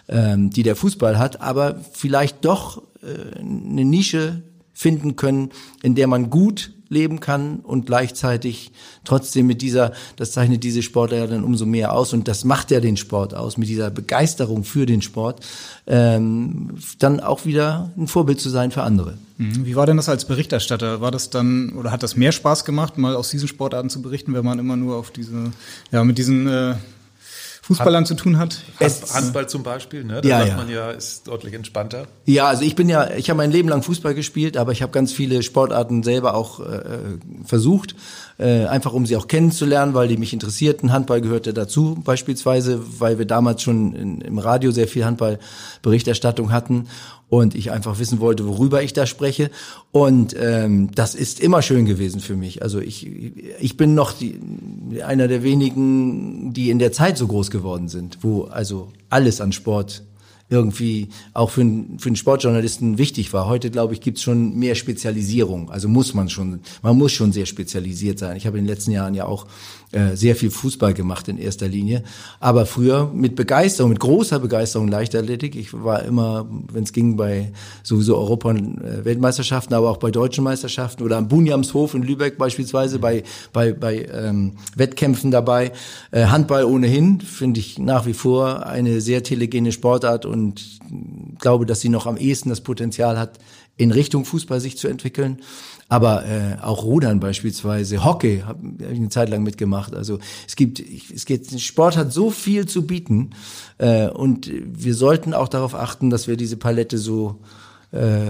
ähm, die der Fußball hat. Aber vielleicht doch eine Nische finden können, in der man gut leben kann und gleichzeitig trotzdem mit dieser, das zeichnet diese Sportler ja dann umso mehr aus und das macht ja den Sport aus, mit dieser Begeisterung für den Sport, ähm, dann auch wieder ein Vorbild zu sein für andere. Mhm. Wie war denn das als Berichterstatter? War das dann oder hat das mehr Spaß gemacht, mal aus diesen Sportarten zu berichten, wenn man immer nur auf diese, ja, mit diesen äh, Fußballern zu tun hat. Hand, Handball zum Beispiel, ne? Da Ja, sagt ja. man ja, ist deutlich entspannter. Ja, also ich bin ja, ich habe mein Leben lang Fußball gespielt, aber ich habe ganz viele Sportarten selber auch äh, versucht, äh, einfach um sie auch kennenzulernen, weil die mich interessierten. Handball gehörte dazu beispielsweise, weil wir damals schon in, im Radio sehr viel Handballberichterstattung hatten und ich einfach wissen wollte, worüber ich da spreche. Und ähm, das ist immer schön gewesen für mich. Also ich, ich bin noch die, einer der wenigen, die in der Zeit so groß geworden sind, wo also alles an Sport irgendwie auch für, einen- für einen Sportjournalisten wichtig war. Heute, glaube ich, gibt's schon mehr Spezialisierung. Also muss man schon, man muss schon sehr spezialisiert sein. Ich habe in den letzten Jahren ja auch äh, sehr viel Fußball gemacht in erster Linie. Aber früher mit Begeisterung, mit großer Begeisterung Leichtathletik. Ich war immer, wenn es ging, bei sowieso Europa- und Weltmeisterschaften, aber auch bei deutschen Meisterschaften oder am Bunjamshof in Lübeck beispielsweise bei, bei, bei ähm, Wettkämpfen dabei. Äh, Handball ohnehin finde ich nach wie vor eine sehr telegene Sportart und glaube, dass sie noch am ehesten das Potenzial hat, in Richtung Fußball sich zu entwickeln. Aber äh, auch Rudern beispielsweise, Hockey habe hab ich eine Zeit lang mitgemacht. Also es gibt, es geht, Sport hat so viel zu bieten äh, und wir sollten auch darauf achten, dass wir diese Palette so äh,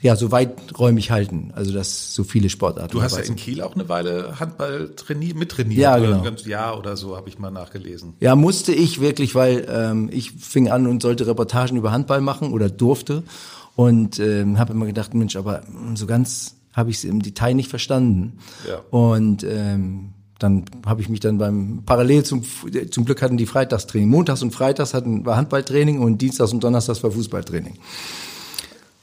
ja so weiträumig halten. Also dass so viele Sportarten. Du hast ja in. Kiel auch eine Weile Handball trainiert, mittrainiert. Ja, genau. Ein Jahr oder so habe ich mal nachgelesen. Ja, musste ich wirklich, weil ähm, ich fing an und sollte Reportagen über Handball machen oder durfte und ähm, habe immer gedacht, Mensch, aber so ganz habe ich es im Detail nicht verstanden. Ja. Und ähm, dann habe ich mich dann beim parallel zum zum Glück hatten die Freitagstraining. Montags und Freitags hatten war Handballtraining und Dienstags und Donnerstags war Fußballtraining.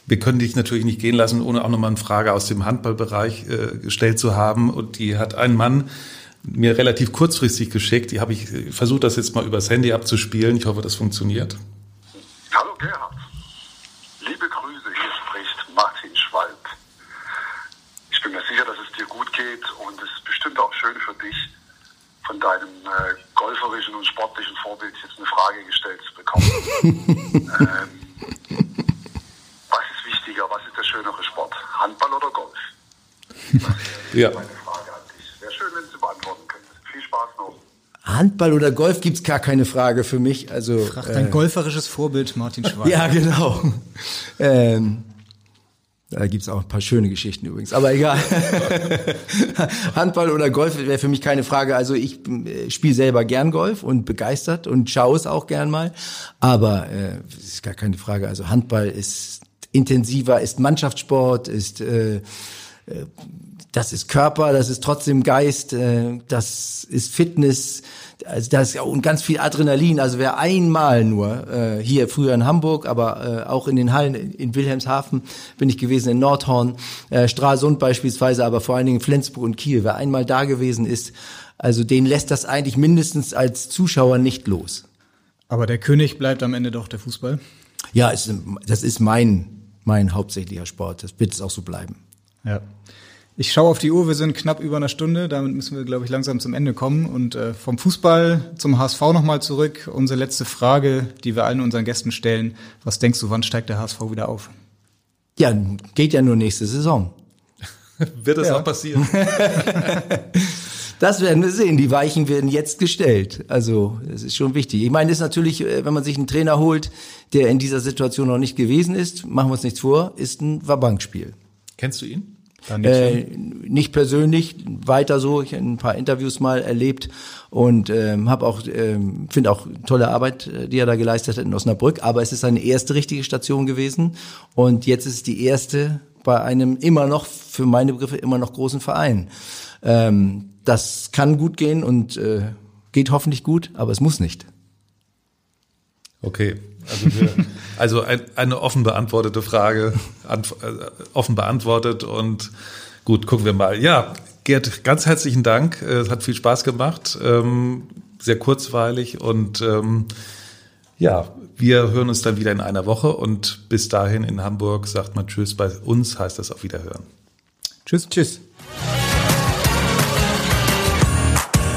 Wir können dich natürlich nicht gehen lassen, ohne auch nochmal eine Frage aus dem Handballbereich äh, gestellt zu haben. Und die hat ein Mann mir relativ kurzfristig geschickt. Die habe ich versucht, das jetzt mal übers Handy abzuspielen. Ich hoffe, das funktioniert. Hallo Gerhard. Liebe Grüße, hier spricht Martin Schwalb. Ich bin mir sicher, dass es dir gut geht und es ist bestimmt auch schön für dich, von deinem äh, golferischen und sportlichen Vorbild jetzt eine Frage gestellt zu bekommen. [laughs] ähm, was ist wichtiger, was ist der schönere Sport? Handball oder Golf? Ja. Meine Frage an dich. Wäre schön, wenn du sie beantworten könntest. Viel Spaß noch. Handball oder Golf gibt's gar keine Frage für mich. Also Frag dein golferisches Vorbild Martin [laughs] Schweiger. Ja, genau. [laughs] ähm, da gibt's auch ein paar schöne Geschichten übrigens, aber egal. [laughs] Handball oder Golf wäre für mich keine Frage. Also ich äh, spiele selber gern Golf und begeistert und schaue es auch gern mal. Aber äh, es ist gar keine Frage. Also Handball ist intensiver, ist Mannschaftssport, ist äh, das ist Körper, das ist trotzdem Geist, äh, das ist Fitness, also das ist und ganz viel Adrenalin. Also wer einmal nur äh, hier früher in Hamburg, aber äh, auch in den Hallen in Wilhelmshaven bin ich gewesen, in Nordhorn, Stralsund beispielsweise, aber vor allen Dingen Flensburg und Kiel. Wer einmal da gewesen ist, also den lässt das eigentlich mindestens als Zuschauer nicht los. Aber der König bleibt am Ende doch der Fußball. Ja, es, das ist mein mein hauptsächlicher Sport. Das wird es auch so bleiben. Ja. Ich schaue auf die Uhr, wir sind knapp über einer Stunde, damit müssen wir, glaube ich, langsam zum Ende kommen. Und äh, vom Fußball zum HSV nochmal zurück. Unsere letzte Frage, die wir allen unseren Gästen stellen. Was denkst du, wann steigt der HSV wieder auf? Ja, geht ja nur nächste Saison. [laughs] Wird das Ja. auch passieren? [laughs] Das werden wir sehen. Die Weichen werden jetzt gestellt. Also, das ist schon wichtig. Ich meine, es ist natürlich, äh, wenn man sich einen Trainer holt, der in dieser Situation noch nicht gewesen ist, machen wir uns nichts vor, ist ein Wabankspiel. Kennst du ihn? Äh, nicht persönlich, weiter so. Ich habe ein paar Interviews mal erlebt und ähm, habe auch, ähm, finde auch tolle Arbeit, äh, die er da geleistet hat in Osnabrück. Aber es ist seine erste richtige Station gewesen und jetzt ist es die erste bei einem immer noch, für meine Begriffe, immer noch großen Verein. Ähm, das kann gut gehen und äh, geht hoffentlich gut, aber es muss nicht. Okay, also, wir, [laughs] also ein, eine offen beantwortete Frage, antw äh, offen beantwortet und gut, gucken wir mal. Ja, Gerd, ganz herzlichen Dank. Äh, Es hat viel Spaß gemacht, ähm, sehr kurzweilig und ähm, ja, wir hören uns dann wieder in einer Woche und bis dahin in Hamburg sagt man Tschüss. Bei uns heißt das auf Wiederhören. Tschüss. Tschüss.